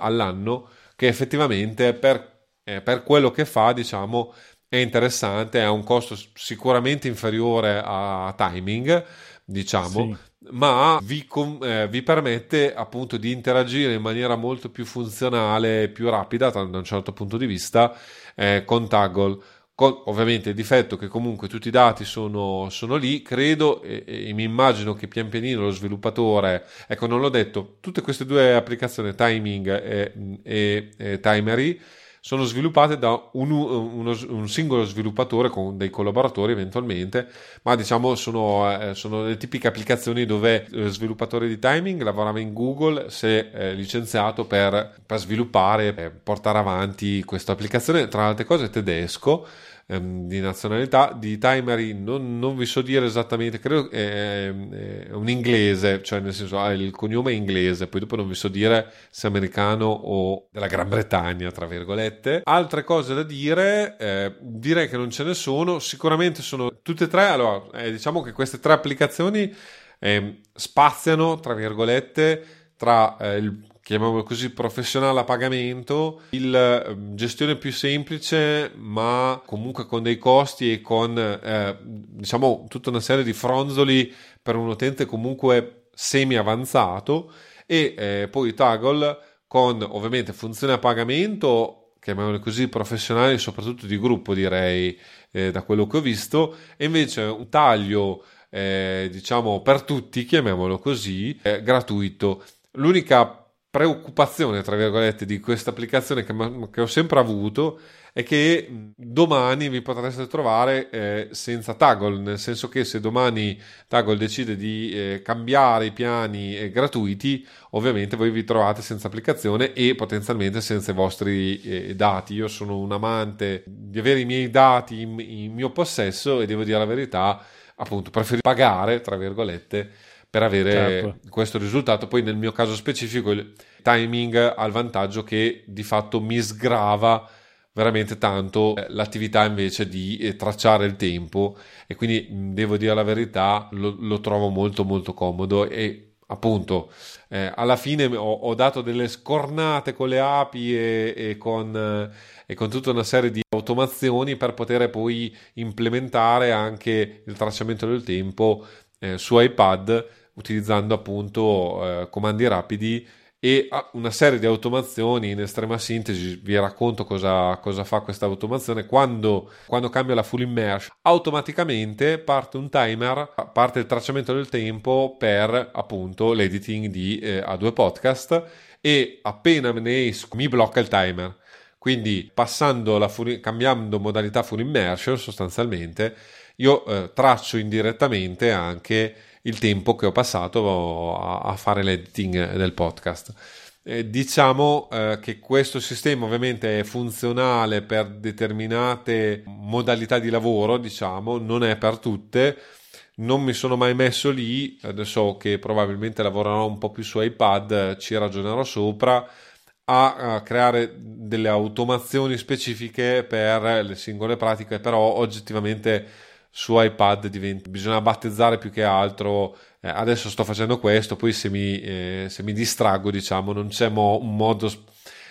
all'anno che effettivamente per, eh, per quello che fa diciamo è interessante, ha un costo sicuramente inferiore a timing, diciamo, sì. ma vi, eh, vi, permette appunto di interagire in maniera molto più funzionale, più rapida da un certo punto di vista eh, con Toggle. Con, ovviamente il difetto che comunque tutti i dati sono, sono lì, credo e, e, mi immagino che pian pianino lo sviluppatore, ecco non l'ho detto, tutte queste due applicazioni, Timing e, e, e Timery, sono sviluppate da un, uno, un, singolo sviluppatore con dei collaboratori eventualmente, ma diciamo sono, eh, sono le tipiche applicazioni dove lo sviluppatore di timing lavorava in Google, si è eh, licenziato per, per sviluppare e portare avanti questa applicazione, tra le altre cose tedesco ehm, di nazionalità, di Timery non, non, vi so dire esattamente, credo è, è un inglese, cioè nel senso ha il cognome inglese, poi dopo non vi so dire se è americano o della Gran Bretagna, tra virgolette. Altre cose da dire, eh, direi che non ce ne sono, sicuramente sono tutte e tre, allora eh, diciamo che queste tre applicazioni eh, spaziano, tra virgolette, tra eh, il chiamiamolo così, professionale a pagamento, il ehm, gestione più semplice, ma comunque con dei costi e con eh, diciamo tutta una serie di fronzoli per un utente comunque semi avanzato e eh, poi Toggle con ovviamente funzione a pagamento chiamiamole così professionali soprattutto di gruppo direi eh, da quello che ho visto e invece un taglio eh, diciamo per tutti chiamiamolo così gratuito. L'unica preoccupazione, tra virgolette, di questa applicazione che, che, ho sempre avuto è che domani vi potreste trovare eh, senza Toggle, nel senso che se domani Toggle decide di eh, cambiare i piani eh, gratuiti, ovviamente voi vi trovate senza applicazione e potenzialmente senza i vostri eh, dati. Io sono un amante di avere i miei dati in, in mio possesso e devo dire la verità, appunto, preferisco pagare, tra virgolette, per avere certo. questo risultato. Poi nel mio caso specifico il timing ha il vantaggio che di fatto mi sgrava veramente tanto eh, l'attività invece di eh, tracciare il tempo e quindi devo dire la verità lo, lo trovo molto molto comodo e appunto eh, alla fine ho, ho, dato delle scornate con le api e, e, con, eh, e, con, tutta una serie di automazioni per poter poi implementare anche il tracciamento del tempo eh, su iPad utilizzando appunto eh, comandi rapidi e una serie di automazioni in estrema sintesi. Vi racconto cosa, cosa fa questa automazione. Quando, quando, cambia la full immersion automaticamente parte un timer parte il tracciamento del tempo per appunto l'editing di eh, A2 Podcast e appena ne esco mi blocca il timer. Quindi full, cambiando modalità full immersion sostanzialmente, io eh, traccio indirettamente anche il tempo che ho passato a, fare l'editing del podcast. Eh, diciamo eh, che questo sistema ovviamente è funzionale per determinate modalità di lavoro, diciamo, non è per tutte. Non mi sono mai messo lì, adesso che probabilmente lavorerò un po' più su iPad, ci ragionerò sopra a creare delle automazioni specifiche per le singole pratiche, però oggettivamente su iPad diventa, bisogna battezzare più che altro. Eh, adesso sto facendo questo, poi se mi, eh, se mi distraggo, diciamo, non c'è mo- un modo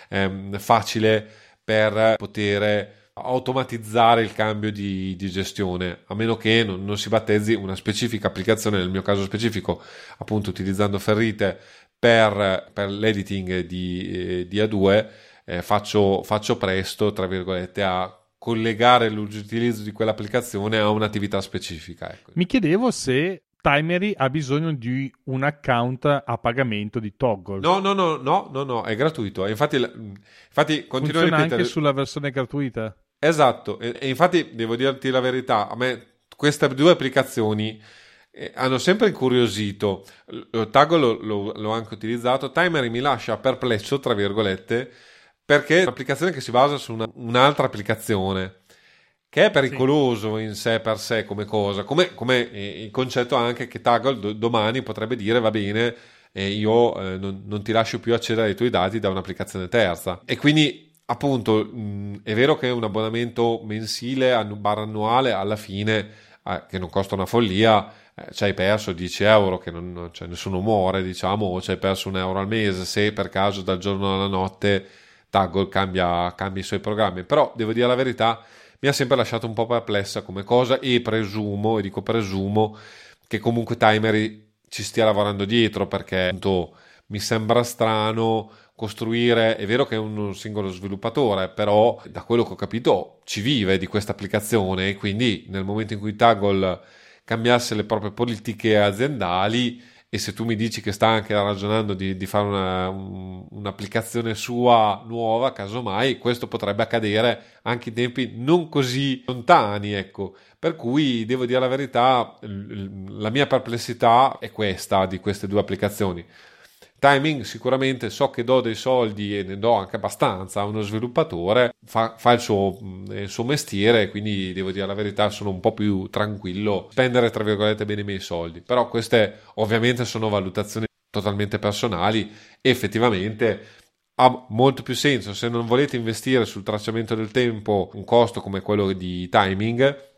eh, facile per poter automatizzare il cambio di, di gestione, a meno che non, non, si battezzi una specifica applicazione, nel mio caso specifico, appunto utilizzando Ferrite per, per l'editing di, eh, di A2, eh, faccio, faccio presto, tra virgolette, a collegare l'utilizzo di quell'applicazione a un'attività specifica. Ecco.
Mi chiedevo se Timery ha bisogno di un account a pagamento di Toggle.
No, no, no, no, no, no è gratuito. Infatti, infatti continuo
Funziona
a ripetere.
anche sulla versione gratuita.
Esatto, e, e, infatti devo dirti la verità, a me queste due applicazioni eh, hanno sempre incuriosito. Toggle lo, l'ho anche utilizzato. Timery mi lascia perplesso, tra virgolette, perché è un'applicazione che si basa su una, un'altra applicazione che è pericoloso sì. in sé per sé come cosa, come, come eh, il concetto anche che Toggle do, domani potrebbe dire va bene, eh, io eh, non, non, ti lascio più accedere ai tuoi dati da un'applicazione terza. E quindi appunto mh, è vero che un abbonamento mensile, barra annuale, alla fine, eh, che non costa una follia, eh, ci hai perso 10 euro che non, cioè nessuno muore, diciamo, o ci hai perso un euro al mese se per caso dal giorno alla notte Toggle cambia, cambia i suoi programmi, però devo dire la verità, mi ha sempre lasciato un po' perplessa come cosa e presumo, e dico presumo, che comunque Timery ci stia lavorando dietro perché appunto, mi sembra strano costruire, è vero che è un singolo sviluppatore, però da quello che ho capito ci vive di questa applicazione e quindi nel momento in cui Toggle cambiasse le proprie politiche aziendali, e se tu mi dici che sta anche ragionando di, di fare una, un, un'applicazione sua nuova, casomai questo potrebbe accadere anche in tempi non così lontani, ecco. Per cui devo dire la verità, la mia perplessità è questa di queste due applicazioni. Timing sicuramente so che do dei soldi e ne do anche abbastanza a uno sviluppatore, fa, fa il, suo, il, suo, mestiere, quindi devo dire la verità, sono un po' più tranquillo spendere tra virgolette bene i miei soldi. Però queste ovviamente sono valutazioni totalmente personali effettivamente ha molto più senso se non volete investire sul tracciamento del tempo un costo come quello di timing.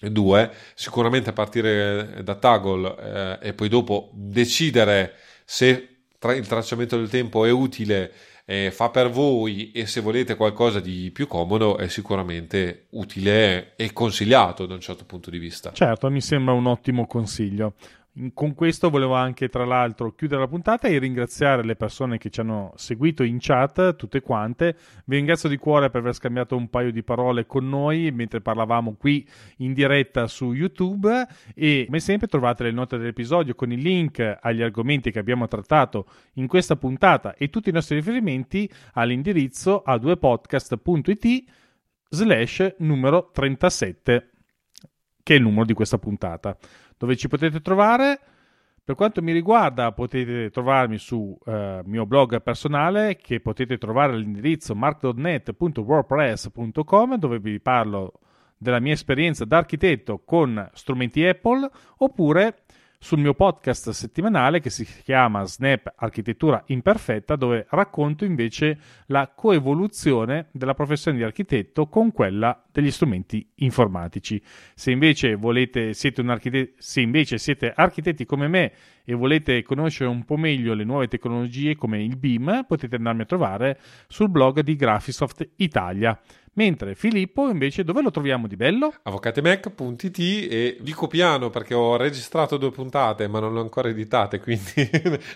Due, sicuramente a partire da Toggle eh, e poi dopo decidere se tra- il tracciamento del tempo è utile, eh, fa per voi e se volete qualcosa di più comodo è sicuramente utile e consigliato da un certo punto di vista.
Certo, mi sembra un ottimo consiglio. Con questo volevo anche, tra l'altro, chiudere la puntata e ringraziare le persone che ci hanno seguito in chat, tutte quante. Vi ringrazio di cuore per aver scambiato un paio di parole con noi mentre parlavamo qui in diretta su YouTube. E come sempre trovate le note dell'episodio con i link agli argomenti che abbiamo trattato in questa puntata e tutti i nostri riferimenti all'indirizzo a 2podcast.it slash numero 37, che è il numero di questa puntata dove ci potete trovare. Per quanto mi riguarda, potete trovarmi sul eh, mio blog personale che potete trovare all'indirizzo mark.net.wordpress.com dove vi parlo della mia esperienza da architetto con strumenti Apple oppure sul mio podcast settimanale che si chiama Snap Architettura Imperfetta, dove racconto invece la coevoluzione della professione di architetto con quella degli strumenti informatici. Se invece, volete, siete, archite- se invece siete architetti come me e volete conoscere un po' meglio le nuove tecnologie come il BIM, potete andarmi a trovare sul blog di Graphisoft Italia. Mentre Filippo invece dove lo troviamo di bello?
Avvocatemac.it e dico piano perché ho registrato due puntate ma non le ho ancora editate quindi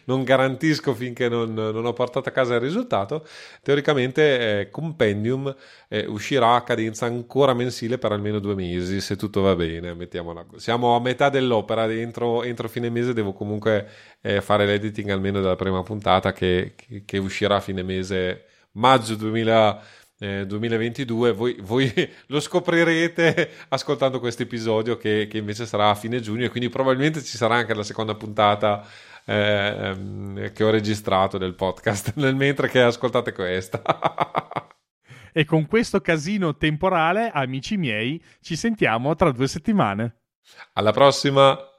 non garantisco finché non, non, ho portato a casa il risultato. Teoricamente eh, Compendium eh, uscirà a cadenza ancora mensile per almeno due mesi se tutto va bene, mettiamola Siamo a metà dell'opera, entro, entro fine mese devo comunque eh, fare l'editing almeno della prima puntata che, che, che uscirà a fine mese maggio 2000 eh, 2022, voi, voi, lo scoprirete ascoltando questo episodio che, che, invece sarà a fine giugno e quindi probabilmente ci sarà anche la seconda puntata eh, che ho registrato del podcast nel mentre che ascoltate questa.
e con questo casino temporale, amici miei, ci sentiamo tra due settimane.
Alla prossima!